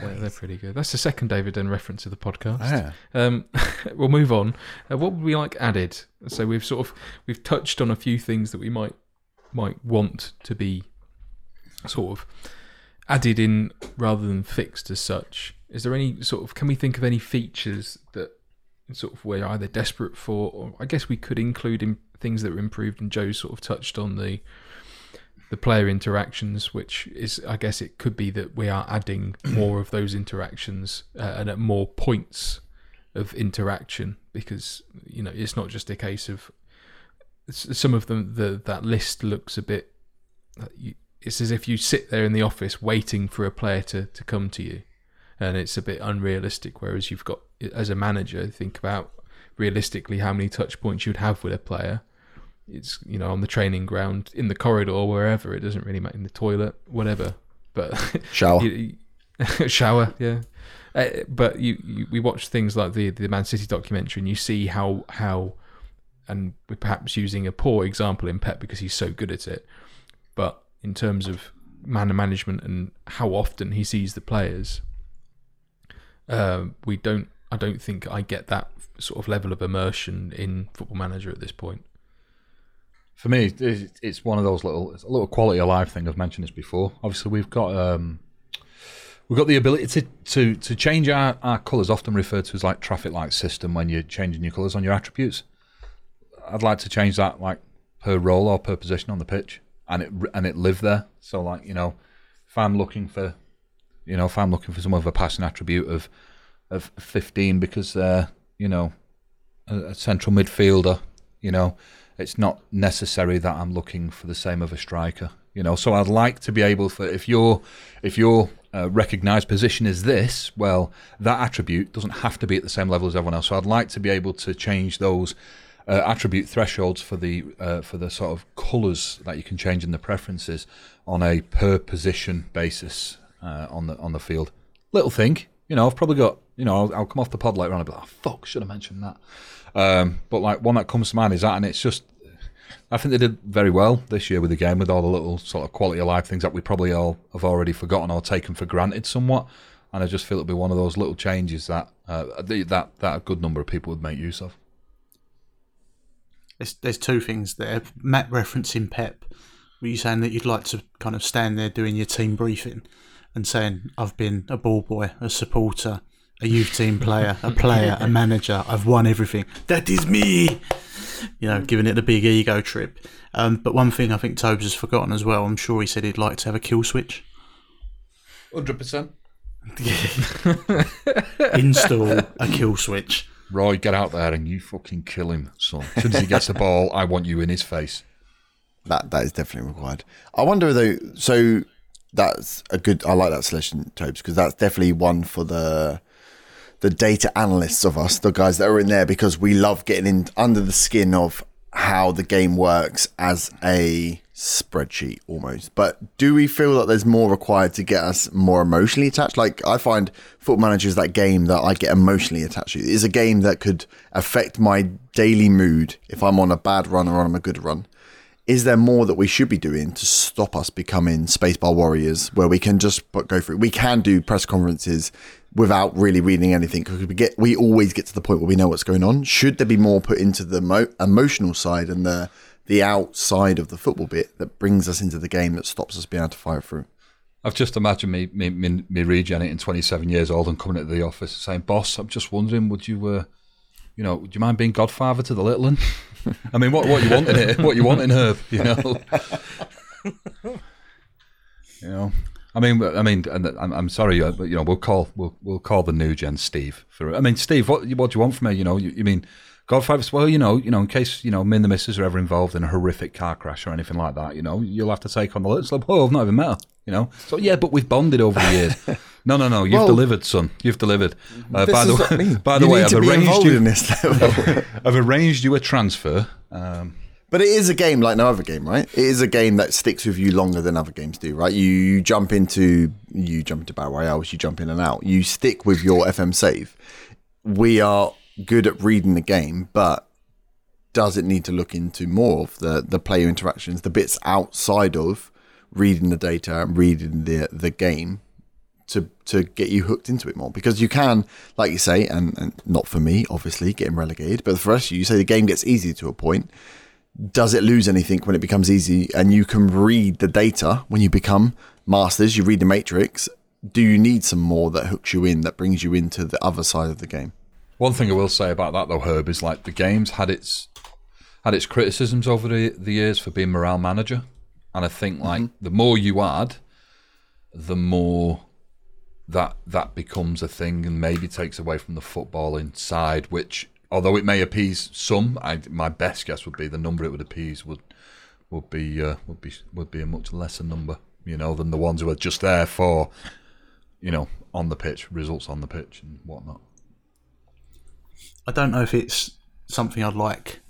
Yeah, they're pretty good. That's the second David Dunn reference of the podcast. Yeah. Um, we'll move on. Uh, what would we like added? So we've sort of we've touched on a few things that we might might want to be sort of added in rather than fixed as such. Is there any sort of can we think of any features that sort of we're either desperate for, or I guess we could include in things that were improved? And Joe sort of touched on the the player interactions, which is I guess it could be that we are adding more of those interactions uh, and at more points of interaction because you know it's not just a case of some of them the that list looks a bit it's as if you sit there in the office waiting for a player to, to come to you and it's a bit unrealistic whereas you've got as a manager think about realistically how many touch points you'd have with a player it's you know on the training ground in the corridor wherever it doesn't really matter in the toilet whatever but Shower. you- shower, yeah. Uh, but you, you, we watch things like the the Man City documentary, and you see how how, and we're perhaps using a poor example in Pep because he's so good at it. But in terms of man management and how often he sees the players, uh, we don't. I don't think I get that sort of level of immersion in Football Manager at this point. For me, it's it's one of those little, it's a little quality of life thing. I've mentioned this before. Obviously, we've got um, we've got the ability to to to change our, our colours, often referred to as like traffic light system, when you're changing your colours on your attributes. I'd like to change that like per role or per position on the pitch, and it and it live there. So like you know, if I'm looking for, you know, if I'm looking for some of a passing attribute of of 15 because they're you know a, a central midfielder, you know, it's not necessary that I'm looking for the same of a striker. You know, so I'd like to be able for if your if your uh, recognised position is this, well, that attribute doesn't have to be at the same level as everyone else. So I'd like to be able to change those uh, attribute thresholds for the uh, for the sort of colours that you can change in the preferences on a per position basis uh, on the on the field. Little thing, you know. I've probably got you know. I'll, I'll come off the pod later on. I'll be like, oh, fuck, should have mentioned that. Um, but like one that comes to mind is that, and it's just. I think they did very well this year with the game, with all the little sort of quality of life things that we probably all have already forgotten or taken for granted somewhat. And I just feel it'll be one of those little changes that uh, that that a good number of people would make use of. There's, there's two things there. Matt referencing Pep. Were you saying that you'd like to kind of stand there doing your team briefing and saying, I've been a ball boy, a supporter, a youth team player, a player, a manager, I've won everything. That is me! You know, giving it a big ego trip. Um, but one thing I think Tobes has forgotten as well, I'm sure he said he'd like to have a kill switch. 100%. Install a kill switch. Roy, get out there and you fucking kill him, son. As soon as he gets the ball, I want you in his face. That that is definitely required. I wonder though. So that's a good. I like that selection, Tobes, because that's definitely one for the the data analysts of us, the guys that are in there, because we love getting in under the skin of how the game works as a spreadsheet almost. But do we feel that there's more required to get us more emotionally attached? Like I find Football Manager is that game that I get emotionally attached to. It is a game that could affect my daily mood if I'm on a bad run or on a good run. Is there more that we should be doing to stop us becoming spacebar warriors where we can just go through? We can do press conferences without really reading anything because we get we always get to the point where we know what's going on. Should there be more put into the mo- emotional side and the the outside of the football bit that brings us into the game that stops us being able to fire through? I've just imagined me me, me, me regenerating 27 years old and coming into the office saying, "Boss, I'm just wondering, would you, uh, you know, would you mind being godfather to the little one?" I mean, what what you want in it? What you want in Herb? You know, you know. I mean, I mean, and I'm, I'm sorry, uh, but you know, we'll call we'll we'll call the new gen Steve for. I mean, Steve, what what do you want from me? You know, you, you mean Godfather? Well, you know, you know, in case you know me and the missus are ever involved in a horrific car crash or anything like that, you know, you'll have to take on the little. It's like, whoa, I've not even met her. You know, so yeah, but we've bonded over the years. No, no, no. You've Well- delivered, son. You've delivered. Uh, This by the is what I way, mean. by the You way, I've arranged you. in this level. I've arranged you a transfer. Um, But it is a game like no other game, right? It is a game that sticks with you longer than other games do, right? You, you jump into you jump into battle royales, you jump in and out. You stick with your FM save. We are good at reading the game, but does it need to look into more of the the player interactions, the bits outside of reading the data and reading the the game to to get you hooked into it more? Because you can, like you say, and, and not for me, obviously, getting relegated, but for us, you say the game gets easy to a point. Does it lose anything when it becomes easy? And you can read the data when you become masters you read the matrix. Do you need some more that hooks you in that brings you into the other side of the game One thing I will say about that though, Herb, is like the game's had its had its criticisms over the, the years for being morale manager, and I think like the more you add, the more that that becomes a thing, and maybe takes away from the footballing side. Which, although it may appease some, I, my best guess would be the number it would appease would would be uh, would be would be a much lesser number, you know, than the ones who are just there for, you know, on the pitch, results on the pitch and whatnot. I don't know if it's something I'd like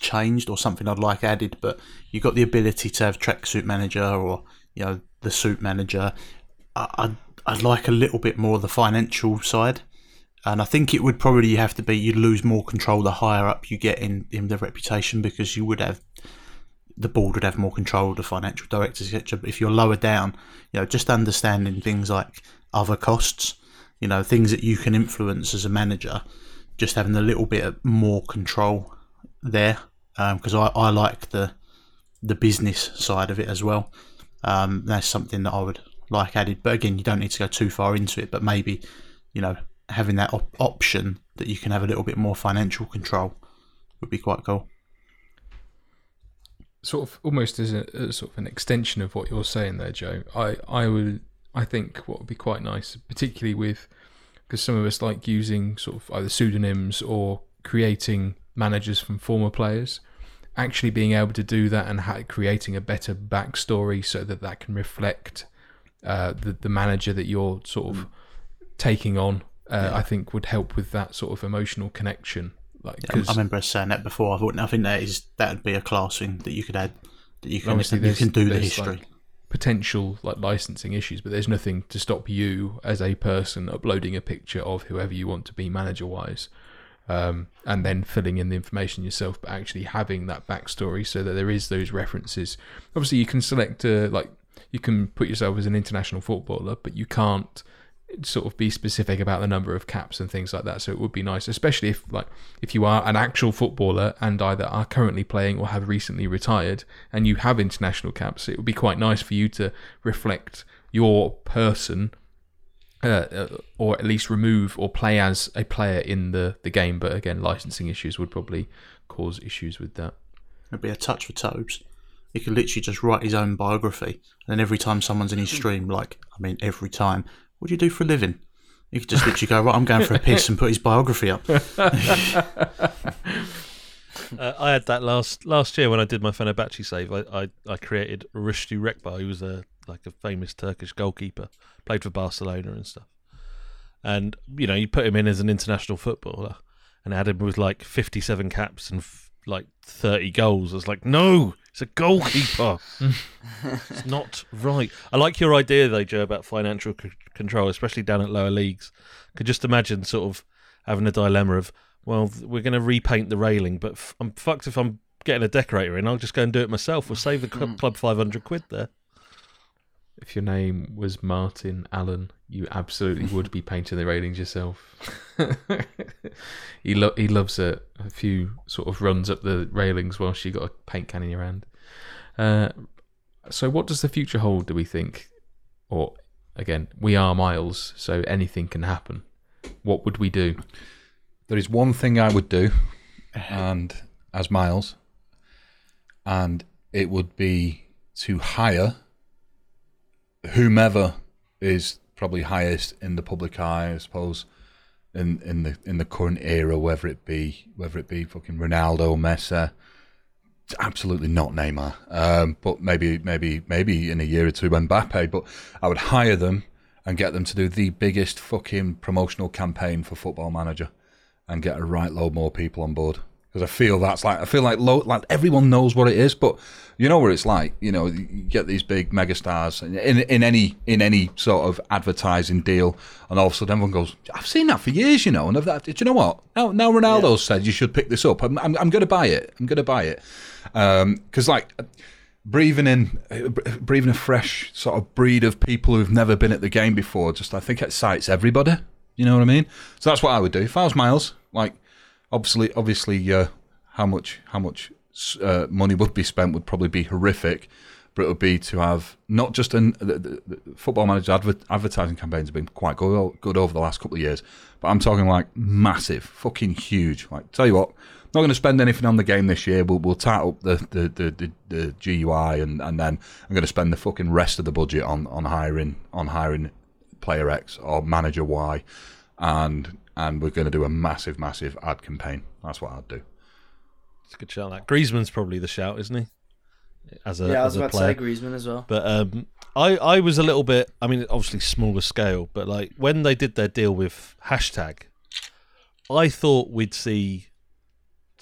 changed or something I'd like added, but you've got the ability to have tracksuit manager or you know the suit manager. I, I'd I'd like a little bit more of the financial side, and I think it would probably have to be you'd lose more control the higher up you get in in the reputation because you would have the board would have more control, the financial directors, etc. But if you're lower down, you know, just understanding things like other costs, you know, things that you can influence as a manager, just having a little bit more control there, because I, I like the the business side of it as well. Um, that's something that I would like added. But again, you don't need to go too far into it. But maybe, you know, having that op- option that you can have a little bit more financial control would be quite cool. sort of almost as a, as sort of an extension of what you're saying there, Joe. I I would I think what would be quite nice, particularly with because some of us like using sort of either pseudonyms or creating managers from former players. Actually, being able to do that and ha- creating a better backstory so that that can reflect uh, the the manager that you're sort of taking on, uh, I think would help with that sort of emotional connection Like, Yeah, I remember saying that before. I thought I think that is that would be a class thing that you could add. That you can you can do the history. like, potential like licensing issues, but there's nothing to stop you as a person uploading a picture of whoever you want to be manager wise. Um, and then filling in the information yourself, but actually having that backstory so that there is those references. Obviously, you can select like you can put yourself as an international footballer, but you can't sort of be specific about the number of caps and things like that. So it would be nice, especially if like if you are an actual footballer and either are currently playing or have recently retired and you have international caps, it would be quite nice for you to reflect your person. Uh, uh, or at least remove or play as a player in the, the game, but again, licensing issues would probably cause issues with that. It'd be a touch for Tobes. He could literally just write his own biography, and then every time someone's in his stream, like I mean, every time, what do you do for a living? He could just literally go, right, I'm going for a piss and put his biography up. Uh, I had that last last year when I did my Fenerbahce save. I, I, I created Rüştü Rekbar, who was a like a famous Turkish goalkeeper, played for Barcelona and stuff. And you know, you put him in as an international footballer, and had him with like fifty-seven caps and f- like thirty goals. I was like, no, it's a goalkeeper. it's not right. I like your idea though, Joe, about financial c- control, especially down at lower leagues. Could just imagine sort of having a dilemma of well, we're going to repaint the railing, but f- I'm fucked if I'm getting a decorator in. I'll just go and do it myself. We'll save the club, mm. club 500 quid there. If your name was Martin Allen, you absolutely would be painting the railings yourself. he lo- he loves a, a few sort of runs up the railings whilst you got a paint can in your hand. Uh, so, what does the future hold? Do we think, or again, we are Miles, so anything can happen. What would we do? There is one thing I would do, and as Miles, and it would be to hire whomever is probably highest in the public eye, I suppose, in in the in the current era, whether it be whether it be fucking Ronaldo, Messi, absolutely not Neymar, um, but maybe maybe maybe in a year or two Mbappe. But I would hire them and get them to do the biggest fucking promotional campaign for Football Manager and get a right load more people on board. Because I feel that's like I feel like lo- like everyone knows what it is, but you know what it's like. You know, you get these big megastars in in any in any sort of advertising deal, and all of a sudden everyone goes, "I've seen that for years," you know. And I've, that, do you know what? Now now Ronaldo said you should pick this up. I'm I'm, I'm going to buy it. I'm going to buy it um, because like breathing in breathing a fresh sort of breed of people who've never been at the game before just i think it excites everybody you know what i mean so that's what i would do if i was miles like obviously obviously uh, how much how much uh, money would be spent would probably be horrific but it would be to have not just an the, the, the football manager adver- advertising campaigns have been quite good, good over the last couple of years but i'm talking like massive fucking huge like tell you what not going to spend anything on the game this year. We'll we'll tat up the the, the, the, the GUI and, and then I'm going to spend the fucking rest of the budget on, on hiring on hiring player X or manager Y, and and we're going to do a massive massive ad campaign. That's what I'd do. It's a good shout. That Griezmann's probably the shout, isn't he? As a yeah, I as was a about player. to say Griezmann as well. But um, I I was a little bit. I mean, obviously smaller scale, but like when they did their deal with hashtag, I thought we'd see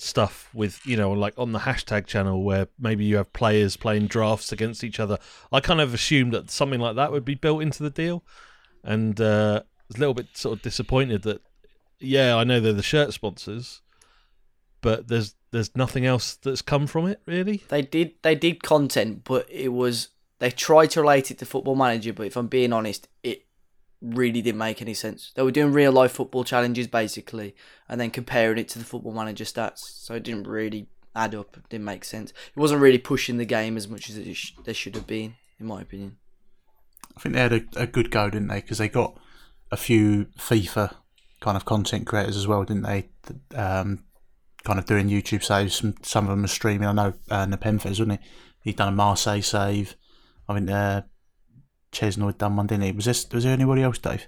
stuff with you know like on the hashtag channel where maybe you have players playing drafts against each other. I kind of assumed that something like that would be built into the deal, and uh, was a little bit sort of disappointed that yeah, I know they're the shirt sponsors, but there's there's nothing else that's come from it really. They did they did content, but it was they tried to relate it to Football Manager. But if I'm being honest, it really didn't make any sense. They were doing real life football challenges basically, and then comparing it to the Football Manager stats. So it didn't really add up. It didn't make sense. It wasn't really pushing the game as much as it sh- there should have been, in my opinion. I think they had a, a good go, didn't they? Because they got a few FIFA kind of content creators as well, didn't they? Um, kind of doing YouTube saves. Some some of them are streaming. I know uh, Nepenthez, wasn't he? He'd done a Marseille save. I think uh, Chesno had done one, didn't he? Was this was there anybody else, Dave?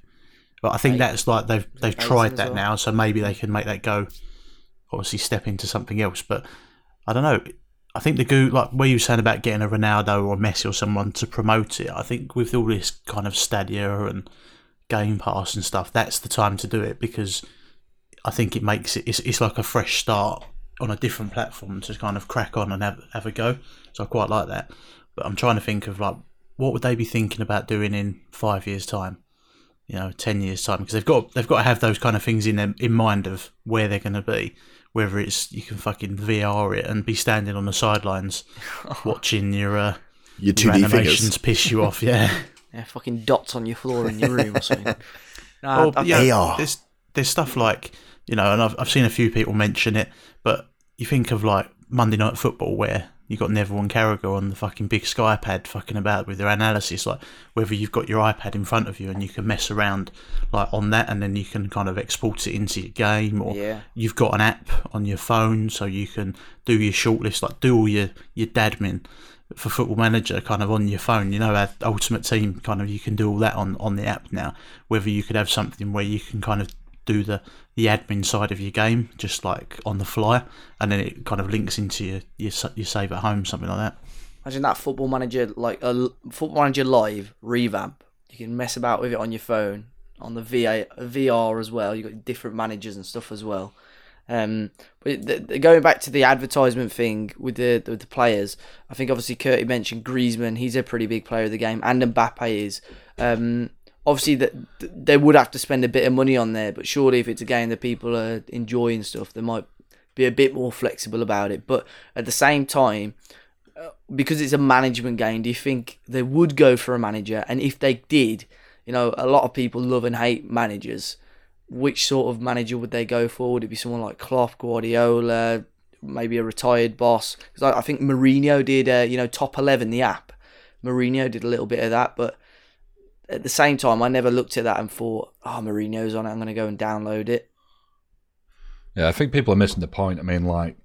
But I think that's like they've they've tried that well. now, so maybe they can make that go. Obviously, step into something else, but I don't know. I think the goo like where you were saying about getting a Ronaldo or Messi or someone to promote it. I think with all this kind of Stadia and Game Pass and stuff, that's the time to do it because I think it makes it it's, it's like a fresh start on a different platform to kind of crack on and have have a go. So I quite like that. But I'm trying to think of like what would they be thinking about doing in five years' time, you know, ten years' time, because they've got they've got to have those kind of things in them in mind of where they're going to be. Whether it's you can fucking VR it and be standing on the sidelines watching your uh, Your your 2D animations figures. piss you off, yeah. Yeah, fucking dots on your floor in your room or something. Nah, Well, I- yeah, AR. there's there's stuff like you know, and I've I've seen a few people mention it, but you think of like Monday Night Football where you got Neville and Carragher on the fucking big Sky pad fucking about with their analysis, like whether you've got your iPad in front of you and you can mess around like on that, and then you can kind of export it into your game, or Yeah. you've got an app on your phone so you can do your shortlist, like do all your your dadmin for Football Manager kind of on your phone. You know, our Ultimate Team kind of you can do all that on on the app now. Whether you could have something where you can kind of do the the admin side of your game just like on the fly, and then it kind of links into your your, your save at home, something like that. Imagine that football manager like a football manager live revamp. You can mess about with it on your phone, on the VA, VR as well. You got different managers and stuff as well. Um, but the, the, going back to the advertisement thing with the with the players, I think obviously Curtis mentioned Griezmann. He's a pretty big player of the game, and Mbappe is. Um, obviously, that they would have to spend a bit of money on there, but surely if it's a game that people are enjoying stuff, they might be a bit more flexible about it. But at the same time, because it's a management game, do you think they would go for a manager? And if they did, you know, a lot of people love and hate managers. Which sort of manager would they go for? Would it be someone like Klopp, Guardiola, maybe a retired boss? Because I, I think Mourinho did, uh, you know, top eleven the app. Mourinho did a little bit of that, but at the same time, I never looked at that and thought, "Oh, Mourinho's on it. I'm going to go and download it." Yeah, I think people are missing the point. I mean, like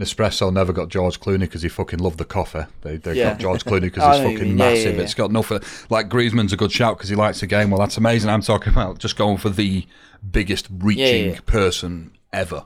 Nespresso never got George Clooney because he fucking loved the coffee. They they Yeah. got George Clooney because he's fucking mean. Yeah, yeah, massive. yeah. It's got nothing. Like Griezmann's a good shout because he likes the game. Well, that's amazing. I'm talking about just going for the biggest reaching person ever.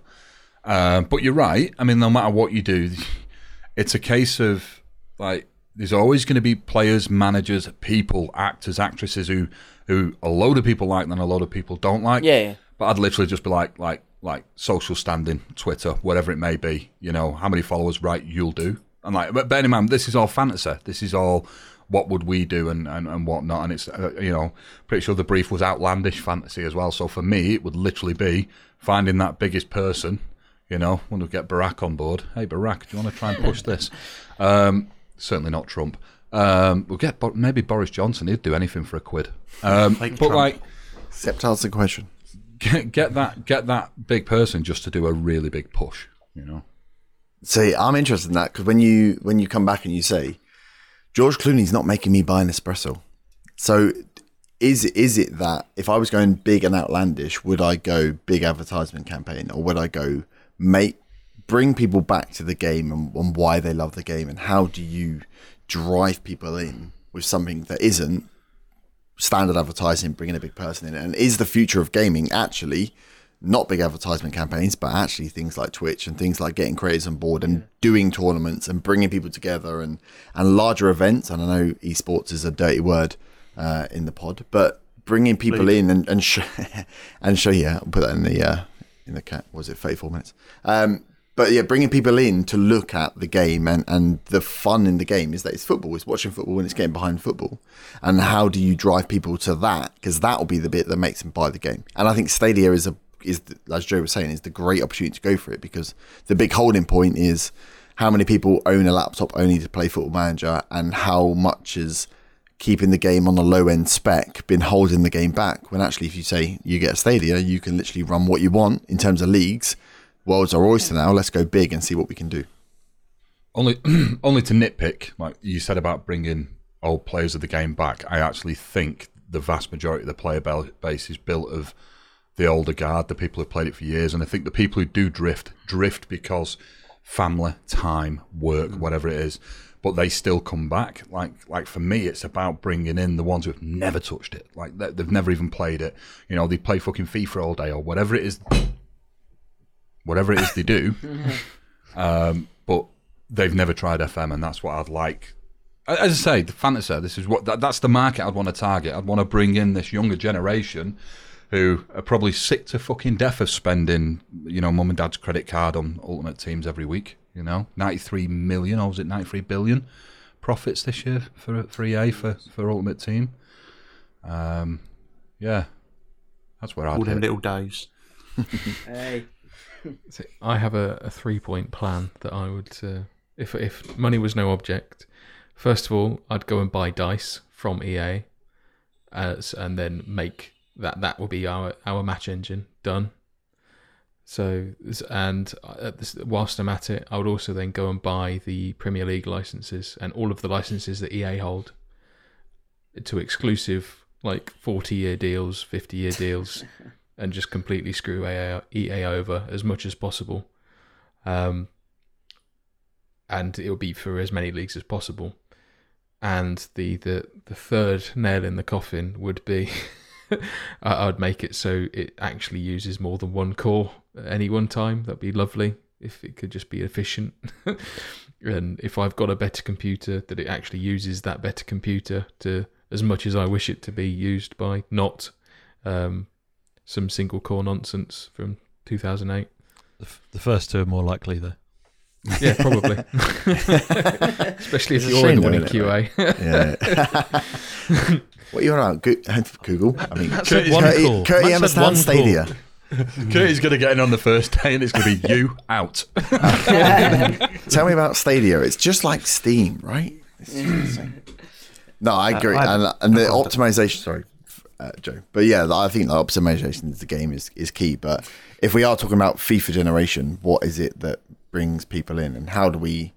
Um, but you're right. I mean, no matter what you do, it's a case of like there's always going to be players, managers, people, actors, actresses who who a load of people like and a load of people don't like. Yeah. But I'd literally just be like, like, like social standing, Twitter, whatever it may be. You know, how many followers, right? You'll do. And like, but bear in mind, this is all fantasy. This is all what would we do and and, and whatnot. And it's uh, you know, pretty sure the brief was outlandish fantasy as well. So for me, it would literally be finding that biggest person. You know, when we get Barack on board. Hey, Barack, do you want to try and push this? Um, certainly not Trump. Um, we'll get Bo- maybe Boris Johnson. He'd do anything for a quid. Um, Fake but Trump. like Except to answer the question. Get, get that get that big person just to do a really big push. You know, See, I'm interested in that because when you when you come back and you say George Clooney's not making me buy an espresso, so is is it that if I was going big and outlandish, would I go big advertisement campaign or would I go make bring people back to the game and, and why they love the game and how do you drive people in with something that isn't standard advertising, bringing a big person in, and is the future of gaming actually not big advertisement campaigns, but actually things like Twitch and things like getting creators on board and doing tournaments and bringing people together and and larger events. And I know esports is a dirty word uh, in the pod, but bringing people in and and show, and show yeah, I'll put that in the uh, in the cat. Was it thirty four minutes? Um, but yeah, bringing people in to look at the game and, and the fun in the game is that it's football. It's watching football and it's getting behind football. And how do you drive people to that? Because that will be the bit that makes them buy the game. And I think Stadia is a is as Joe was saying is the great opportunity to go for it because the big holding point is how many people own a laptop only to play Football Manager and how much is keeping the game on a low end spec been holding the game back when actually if you say you get a Stadia you can literally run what you want in terms of leagues world's our oyster now. Let's go big and see what we can do. only only to nitpick, like you said about bringing old players of the game back. I actually think the vast majority of the player base is built of the older guard, the people who've played it for years, and I think the people who do drift drift because family, time, work, mm. whatever it is. But they still come back. Like, like for me, it's about bringing in the ones who've never touched it. Like they've never even played it. You know, they play fucking FIFA all day or whatever it is whatever it is they do. um, but they've never tried FM, and that's what I'd like. As I say, the fantasy. This is what that, that's the market I'd want to target. I'd want to bring in this younger generation who are probably sick to fucking death of spending, you know, mum and dad's credit card on Ultimate Teams every week. You know, 93 million, or was it 93 billion profits this year for for EA for, for Ultimate Team? Um, yeah, that's where I'd All them little days. Hey. So I have a, a three point plan that I would, uh, if if money was no object, first of all, I'd go and buy dice from EA, and then make that that will be our our match engine done. So and uh, this, whilst I'm at it, I would also then go and buy the Premier League licenses and all of the licenses that EA hold to exclusive like 40 year deals, 50 year deals and just completely screw EA, EA over as much as possible. Um, and it'll be for as many leagues as possible. And the, the, the third nail in the coffin would be I'd make it so it actually uses more than one core at any one time. That'd be lovely if it could just be efficient. and if I've got a better computer, that it actually uses that better computer to as much as I wish it to be used by, not um, some single core nonsense from 2008. The, f- the first two are more likely, though. Yeah, probably. Especially if It's a you're in shame the though, winning isn't QA. Yeah. what are you on about? Go- Google? I mean, That's it, Curtie, one Curtie, call. Curtie Man said understands one call. Stadia. Curtis going to get in on the first day, and it's going to be you out. Tell me about Stadia. It's just like Steam, right? It's just insane. no, I agree. I- and, and the optimization, sorry, uh, Joe. But yeah, I think the optimization of the game is, is key. But if we are talking about FIFA generation, what is it that brings people in? And how do we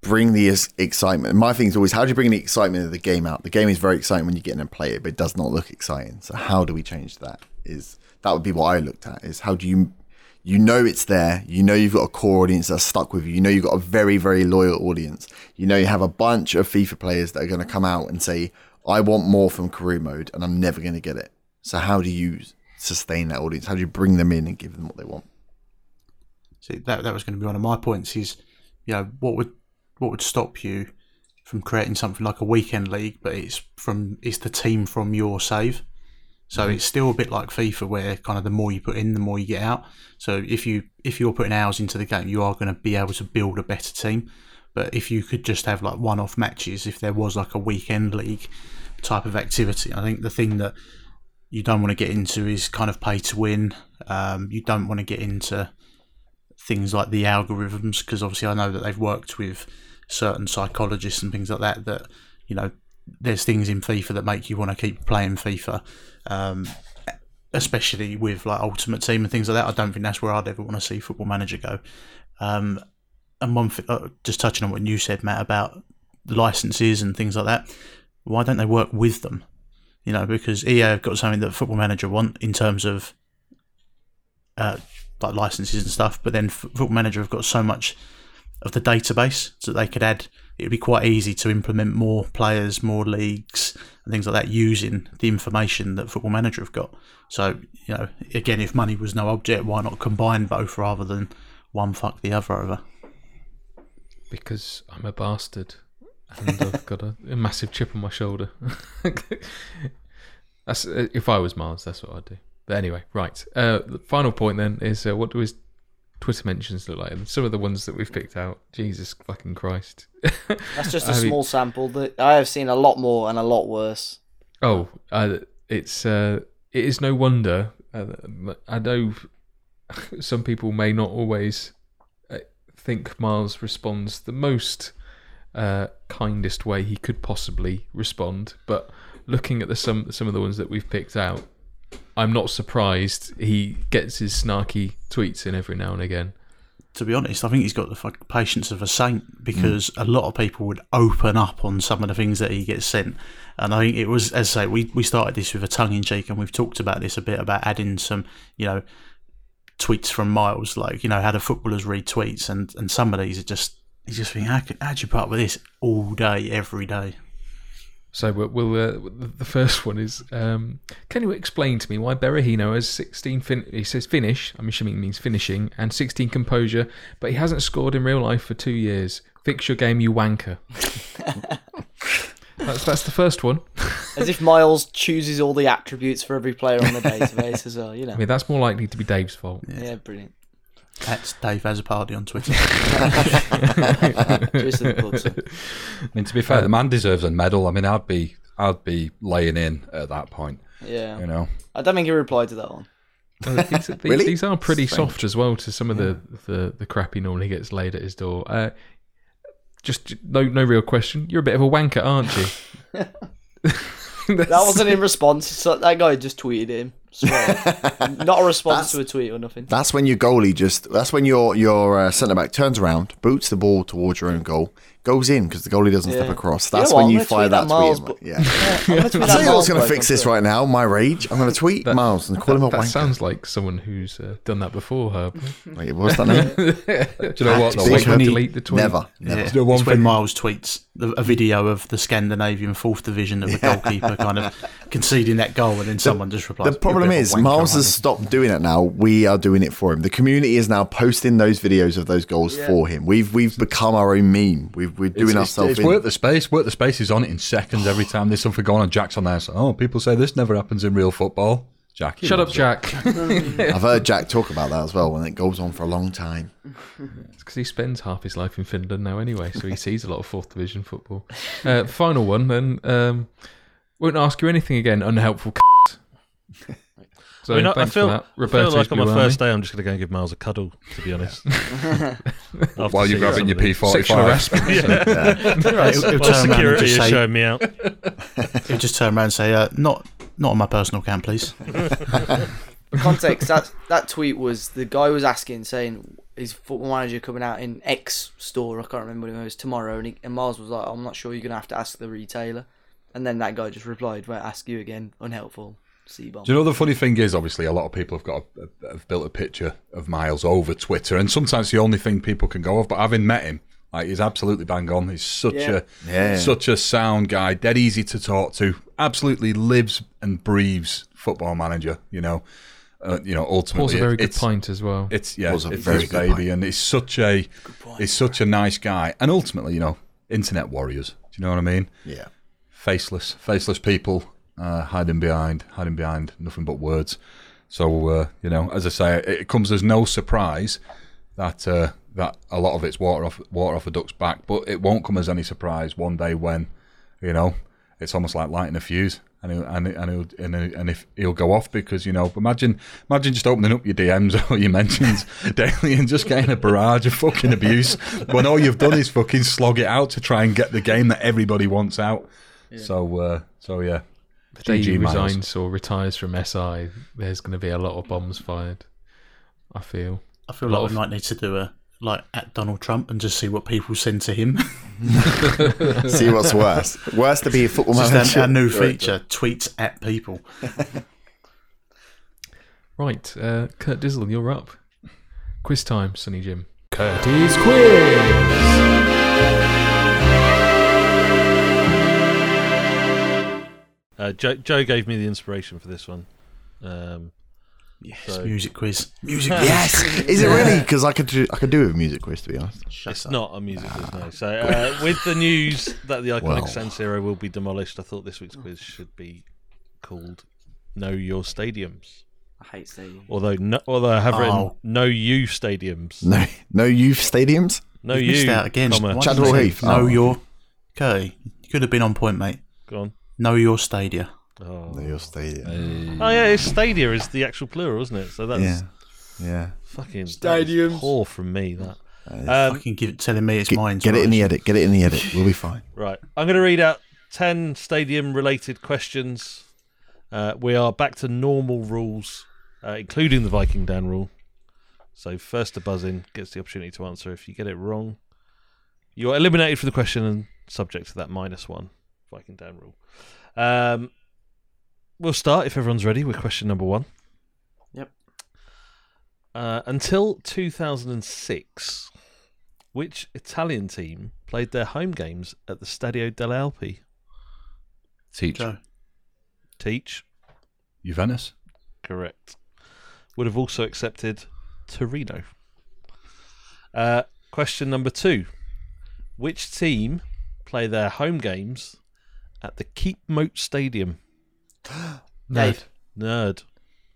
bring the excitement? My thing is always, how do you bring the excitement of the game out? The game is very exciting when you get in and play it, but it does not look exciting. So how do we change that? Is that would be what I looked at? Is how do you you know it's there. You know you've got a core audience that's stuck with you. You know you've got a very, very loyal audience. You know you have a bunch of FIFA players that are going to come out and say, I want more from career mode and I'm never going to get it. So how do you sustain that audience? How do you bring them in and give them what they want? See, that that was going to be one of my points. Is you know what would what would stop you from creating something like a weekend league, but it's from it's the team from your save. So mm-hmm. it's still a bit like FIFA, where kind of the more you put in, the more you get out. So if you if you're putting hours into the game, you are going to be able to build a better team. But if you could just have like one-off matches, if there was like a weekend league type of activity, I think the thing that you don't want to get into is kind of pay to win. Um, you don't want to get into things like the algorithms because obviously I know that they've worked with certain psychologists and things like that that you know there's things in FIFA that make you want to keep playing FIFA um, especially with like ultimate team and things like that I don't think that's where I'd ever want to see football manager go um, one thing, uh, just touching on what you said Matt about the licenses and things like that why don't they work with them you know because EA have got something that football manager want in terms of uh, like licenses and stuff. But then Football Manager have got so much of the database that they could add. It'd be quite easy to implement more players, more leagues, and things like that using the information that Football Manager have got. So you know, again, if money was no object, why not combine both rather than one fuck the other over? Because I'm a bastard and I've got a, a massive chip on my shoulder. that's uh, if I was Mars, that's what I'd do. But anyway, right. Uh, the final point then is uh, what do his Twitter mentions look like? And some of the ones that we've picked out. Jesus fucking Christ. That's just a I mean- small sample. That I have seen a lot more and a lot worse. Oh, uh, it's uh, it is no wonder. Uh, I know some people may not always think Miles responds the most uh, kindest way he could possibly respond, but looking at the some some of the ones that we've picked out, I'm not surprised he gets his snarky tweets in every now and again. to be honest, I think he's got the patience of a saint because a lot of people would open up on some of the things that he gets sent. And I think it was, as I say, we, we started this with a tongue in cheek and we've talked about this a bit about adding some, you know, tweets from Miles, like, you know, how the footballers read tweets. And, and some of these are just, you just think, how, could, how'd you put up with this all day, every day? So we'll, we'll uh, the first one is um, can you explain to me why Berahino has 16 fin- he says finish I'm assuming it means finishing and 16 composure but he hasn't scored in real life for 2 years fix your game you wanker that's that's the first one As if Miles chooses all the attributes for every player on the database as well, you know. I mean, that's more likely to be Dave's fault. Yeah, brilliant. That's Dave has a party on Twitter. Cheers to the club, sir. I mean, to be fair, the man deserves a medal. I mean, I'd be, I'd be laying in at that point. Yeah. You know, I don't think he replied to that one. Uh, these, these, Really? these are pretty soft as well to some of the, the, the crap he normally gets laid at his door. Uh, just no no real question. You're a bit of a wanker, aren't you? That wasn't in response. So that guy just tweeted him. Swear. Not a response to a tweet or nothing. That's when your goalie just. That's when your your uh, centre back turns around, boots the ball towards your own goal, goes in because the goalie doesn't step Yeah. across. You know That's when I'm you fire tweet that that Miles, tweet. but- Yeah. I'm I'll tell you what's going to fix this right now. My rage. I'm going to tweet Miles and call him a that wanker. sounds like someone who's uh, done that before, Herb. Wait, what's that name? do you know what? to though? be When he- delete the tweet. Never. Never. Yeah, know one it's when thing- Miles tweets the, a video of the Scandinavian fourth division of the goalkeeper kind of conceding that goal, and then someone just replies. The problem "You're is, of Miles has stopped doing it now. We are doing it for him. The community is now posting those videos of those goals for him. We've we've become our own meme. We've, we're doing It's, it's, ourselves it's in. worth the space. Worth the space is on it in seconds every time there's something going on. Jack's on there. So, oh, people say this never happens in real football. Jack, Shut up, it. Jack. I've heard Jack talk about that as well, and it goes on for a long time. It's because he spends half his life in Finland now anyway, so he sees a lot of fourth division football. Uh, final one, then. Um, won't ask you anything again, unhelpful. c***. So I mean, I, I feel, for that, I feel like on my first Army. day, I'm just going to go and give Miles a cuddle, to be honest. While you're grabbing your P45. Sexual harassment. Right, he'll, he'll turn around and security is say, showing me out. he'll just turn around and say, uh, "Not, not on my personal account, please." Context, that that tweet was the guy was asking, saying, "Is Football Manager coming out in X store? I can't remember what it was tomorrow." And, he, and Miles was like, "I'm not sure. You're gonna have to ask the retailer." And then that guy just replied, "Well, ask you again. Unhelpful." C bomb. Do you know the funny thing is? Obviously, a lot of people have got a, have built a picture of Miles over Twitter, and sometimes the only thing people can go off. But having met him, like he's absolutely bang on. He's such Yeah. a Yeah. such a sound guy, dead easy to talk to. Absolutely lives and breathes football manager. You know, uh, you know. Ultimately, Pours a very good it's, pint as well. It's yeah, Was a it's very his good baby, point. and he's such a he's such a nice guy, and ultimately, you know, internet warriors. Do you know what I mean? Yeah. Faceless, faceless people uh, hiding behind, hiding behind nothing but words. So uh, you know, as I say, it, it comes as no surprise that uh, that a lot of it's water off water off a duck's back, but it won't come as any surprise one day when you know it's almost like lighting a fuse. And he'll, and and he'll, and, he'll, and if he'll go off because you know imagine imagine just opening up your DMs or your mentions daily and just getting a barrage of fucking abuse when all you've done is fucking slog it out to try and get the game that everybody wants out. So uh, so yeah, the day he GG Miles. resigns or retires from SI, there's going to be a lot of bombs fired. I feel. I feel Lot like of- we might need to do a like at Donald Trump and just see what people send to him. See what's worse. Worse to be a football just manager. our, our new director. feature: tweets at people. Right, uh, Kurt Dizzle, you're up. Quiz time, Sunny Jim. Curtis Quiz! Uh, Joe, Joe gave me the inspiration for this one. Um, Yes, So- music quiz. Music quiz. Yes. Is it really? Because I could do, I could do it with music quiz, to be honest. it's not a music quiz, no. So, uh, with the news that the iconic Well. San Siro will be demolished, I thought this week's quiz should be called "Know Your Stadiums." I hate stadium. Although, no, although I have written Oh. "Know You Stadiums." No, no youth stadiums. No, You've you. missed out again. comma, Chadwell Heath. say Know Oh. your. Okay, you could have been on point, mate. Go on. Know your stadia. Oh. No, your stadium. Uh, Oh yeah, it's stadia is the actual plural, isn't it? So that's Yeah. Yeah. fucking Stadiums. Stadiums. Poor from me that. Um, Fucking give it, telling me it's Get, mine. get it in the edit. Get it in the edit. We'll be fine. Right. I'm going to read out 10 stadium related questions. Uh, we are back to normal rules, uh, including the Viking Dan rule. So, first to buzz in gets the opportunity to answer. If you get it wrong, you're eliminated for the question and subject to that minus one Viking Dan rule. Um, we'll start, if everyone's ready, with question number one. Yep. Uh, until 2006, which Italian team played their home games at the Stadio delle Alpi? teach Joe. Teach, Juventus. correct. Would have also accepted Torino. Uh, question number two: Which team play their home games at the Keep Moat Stadium? Nerd. Nerd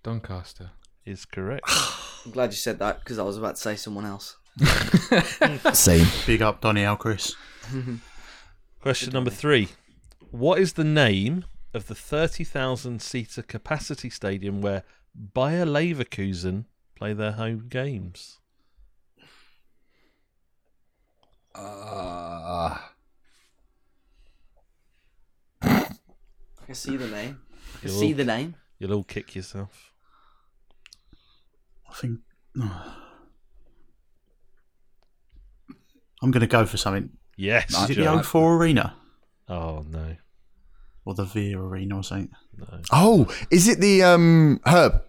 Doncaster. is correct. I'm glad you said that because I was about to say someone else. Same. Big up Donny Alchris. Question number three. What is the name of the 30,000 seater capacity stadium where Bayer Leverkusen play their home games? Uh, can see the name. I can You'll- see the name. You'll all kick yourself. I think. I'm going to go for something. Yes. Is it the Joe. O4 Arena? Oh, no. Or the Via Arena or something? No. Oh, is it the um Herb?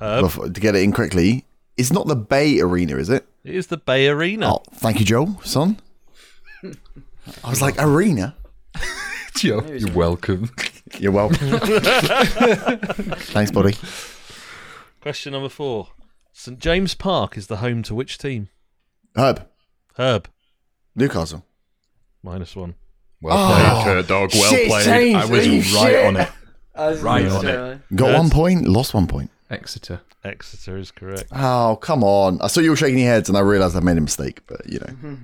Herb, Before- to get it in incorrectly, it's not the Bay Arena, is it? it is the Bay Arena. Oh, thank you, Joel, son. I was like, arena. Joe, you're welcome. You're welcome. Thanks, buddy. Question number four. St James Park is the home to which team? Herb, Herb, Newcastle. minus one. Well Oh, played, Kurt Dog. Well shit, played. James, I was right shit. on it. Right on it. Got Yes. one point, lost one point. Exeter. Exeter is correct. Oh, come on. I saw you were shaking your heads and I realised I made a mistake, but you know.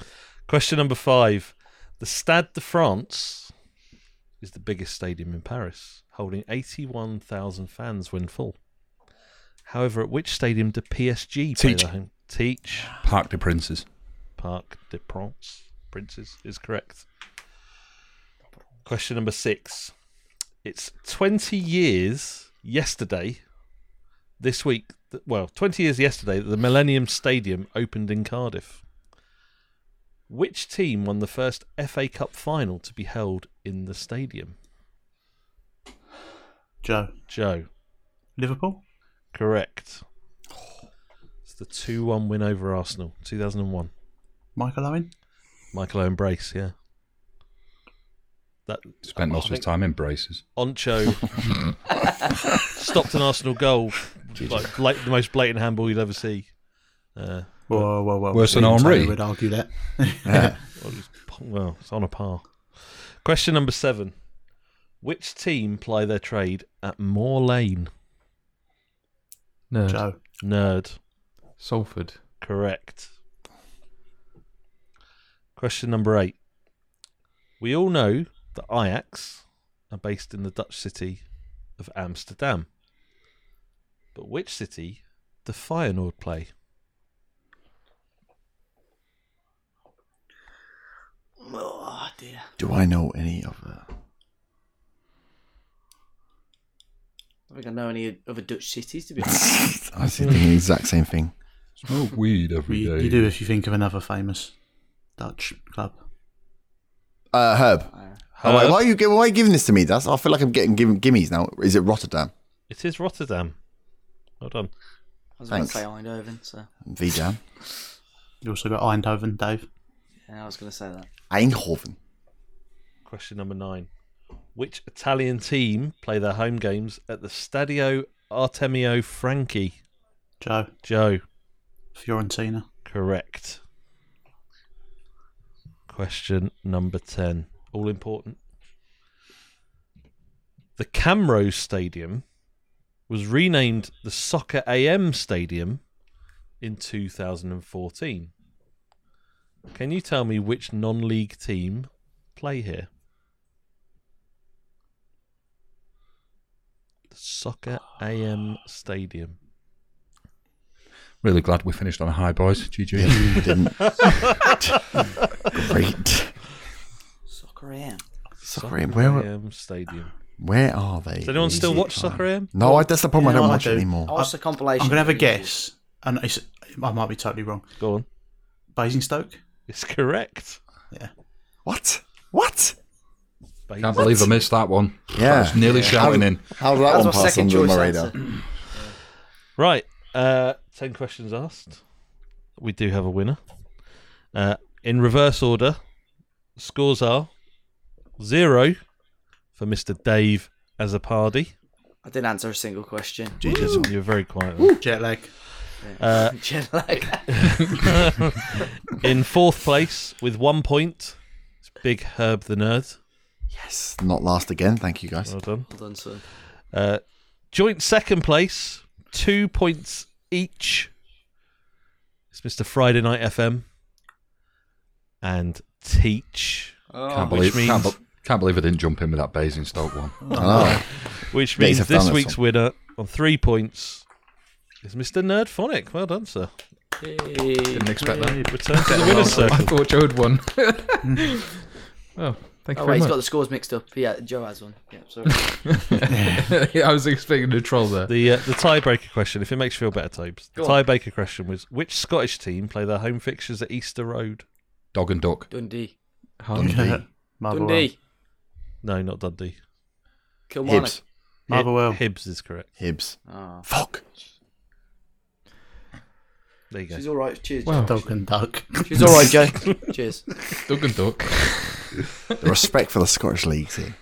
Question number five. The Stade de France is the biggest stadium in Paris, holding 81,000 fans when full. However, at which stadium do PSG play Teach. their home? Teach Parc des Princes. Parc de Princes. Princes is correct. Question number six. It's 20 years yesterday, this week, well, 20 years yesterday, that the Millennium Stadium opened in Cardiff. Which team won the first FA Cup final to be held in the stadium? Joe. Joe, Liverpool? correct. It's the 2 1 win over Arsenal, 2001. Michael Owen? Michael Owen Brace, yeah. That Spent most of his time in braces. Henchoz stopped an Arsenal goal, like blat- the most blatant handball you'd ever see. Uh, Whoa, whoa, whoa. Worse than Ian Taylor Henry. would argue that. well, it's, well, it's on a par. Question number seven: Which team ply their trade at Moor Lane? Nerd. Joe. Nerd, Salford. correct. Question number eight: We all know that Ajax are based in the Dutch city of Amsterdam, but which city do Feyenoord play? Oh dear. Do I know any of the. I don't think I know any other Dutch cities to be honest. I was thinking the exact same thing. Smoke weed every You, day. you do if you think of another famous Dutch club. Uh, Herb. Oh, wait, why, are you, why are you giving this to me? That's, I feel like I'm getting given gimmies now. Is it Rotterdam? It is Rotterdam. Well done. I was about to Thanks. say Eindhoven, so Vjam. You also got Eindhoven, Dave. Yeah, I was going to say that. Eindhoven. Question number nine. Which Italian team play their home games at the Stadio Artemio Franchi? Joe. Joe, Fiorentina. correct. Question number 10. All important. The Camrose Stadium was renamed the Soccer AM Stadium in 2014. Can you tell me which non league team play here? The Soccer AM Stadium. Really glad we finished on a high, boys. GG. You didn't. Great. Soccer AM. Sorry, where, AM Stadium. where are they? Does anyone still watch Soccer AM? No, I, that's the problem. Yeah, I don't I watch do. it anymore. I watched the compilation. I'm going to have a guess. And it's, I might be totally wrong. Go on. Basingstoke? It's correct. Yeah. What? What? Can't believe I missed that one. Yeah. I was nearly shouting in. How did that That one pass second under my radar? Right. Uh, 10 questions asked. We do have a winner. Uh, in reverse order, scores are zero for Mr. Dave as a party. I didn't answer a single question. Jesus. You're very quiet. Jet lag. Uh, Jet lag. in fourth place with one point, it's Big Herb the Nerd. Yes, not last again. Thank you guys. Well done. Well done, son. Uh, joint second place, two points each. It's Mr. Friday Night FM and Teach, Can't believe, means can't, be- can't believe I didn't jump in with that Basingstoke one. Oh, which means this week's winner on three points is Mr. Nerdphonic. Well done, sir. Didn't expect that. Return to the winner's I thought Joe had won. oh, thank you Oh very wait, he's got the scores mixed up. Yeah, Joe has won. Yeah, sorry. yeah, I was expecting a troll there. The uh, the tiebreaker question, if it makes you feel better, Tobes. The Go on. tiebreaker question was which Scottish team play their home fixtures at Easter Road? Dog and duck. Dundee. Hardly. Motherwell. Dundee. No, not Dundee. Kilmarnock. Hibs. Motherwell. Hibs is correct. Hibs. Ah. Fuck. There you go. She's all right. Cheers. Wow. Dog and duck. She's all right, Joe. Cheers. Dog and duck. The respect for the Scottish leagues here.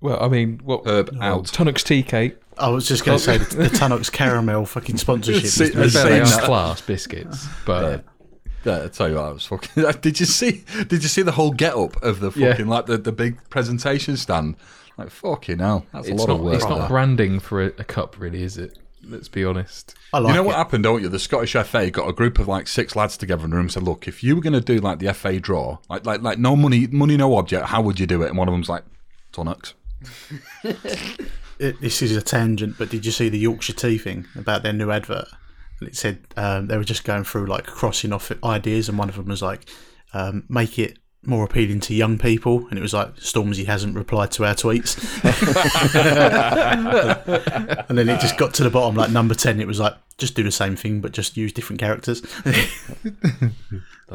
Well, I mean, what? Herb uh, out. Tunnock's tea cake. I was just going to say the, the Tunnock's caramel fucking sponsorship. is See, the I've They're seen S that. class biscuits, but Yeah, I tell you what, I was fucking. Did you see? Did you see the whole get up of the Yeah. fucking like the, the big presentation stand? Like fucking hell, that's it's a lot not. of work. It's not there. branding for a, a cup, really, is it? Let's be honest. I like you know it. what happened, don't you? The Scottish FA got a group of like six lads together in a room and said, "Look, if you were going to do like the FA draw, like like like no money, money no object, how would you do it?" And one of them's like, "Tunnocks." It- this is a tangent, but did you see the Yorkshire Tea thing about their new advert? And it said um, they were just going through like crossing off ideas, and one of them was like, um, "Make it more appealing to young people," and it was like Stormzy hasn't replied to our tweets, and then it just got to the bottom, like number ten. It was like just do the same thing, but just use different characters.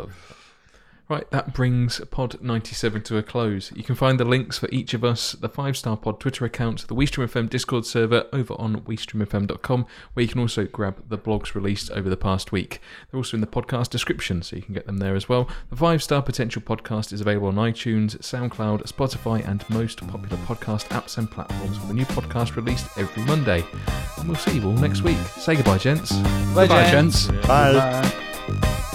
Right, that brings Pod 97 to a close. You can find the links for each of us, the 5 Star Pod Twitter account, the WeStream FM Discord server over on WeStreamFM.com, where you can also grab the blogs released over the past week. They're also in the podcast description, so you can get them there as well. The 5 Star Potential podcast is available on iTunes, SoundCloud, Spotify, and most popular podcast apps and platforms with a new podcast released every Monday. And we'll see you all next week. Say goodbye, gents. Bye, Bye, gents. gents. Bye.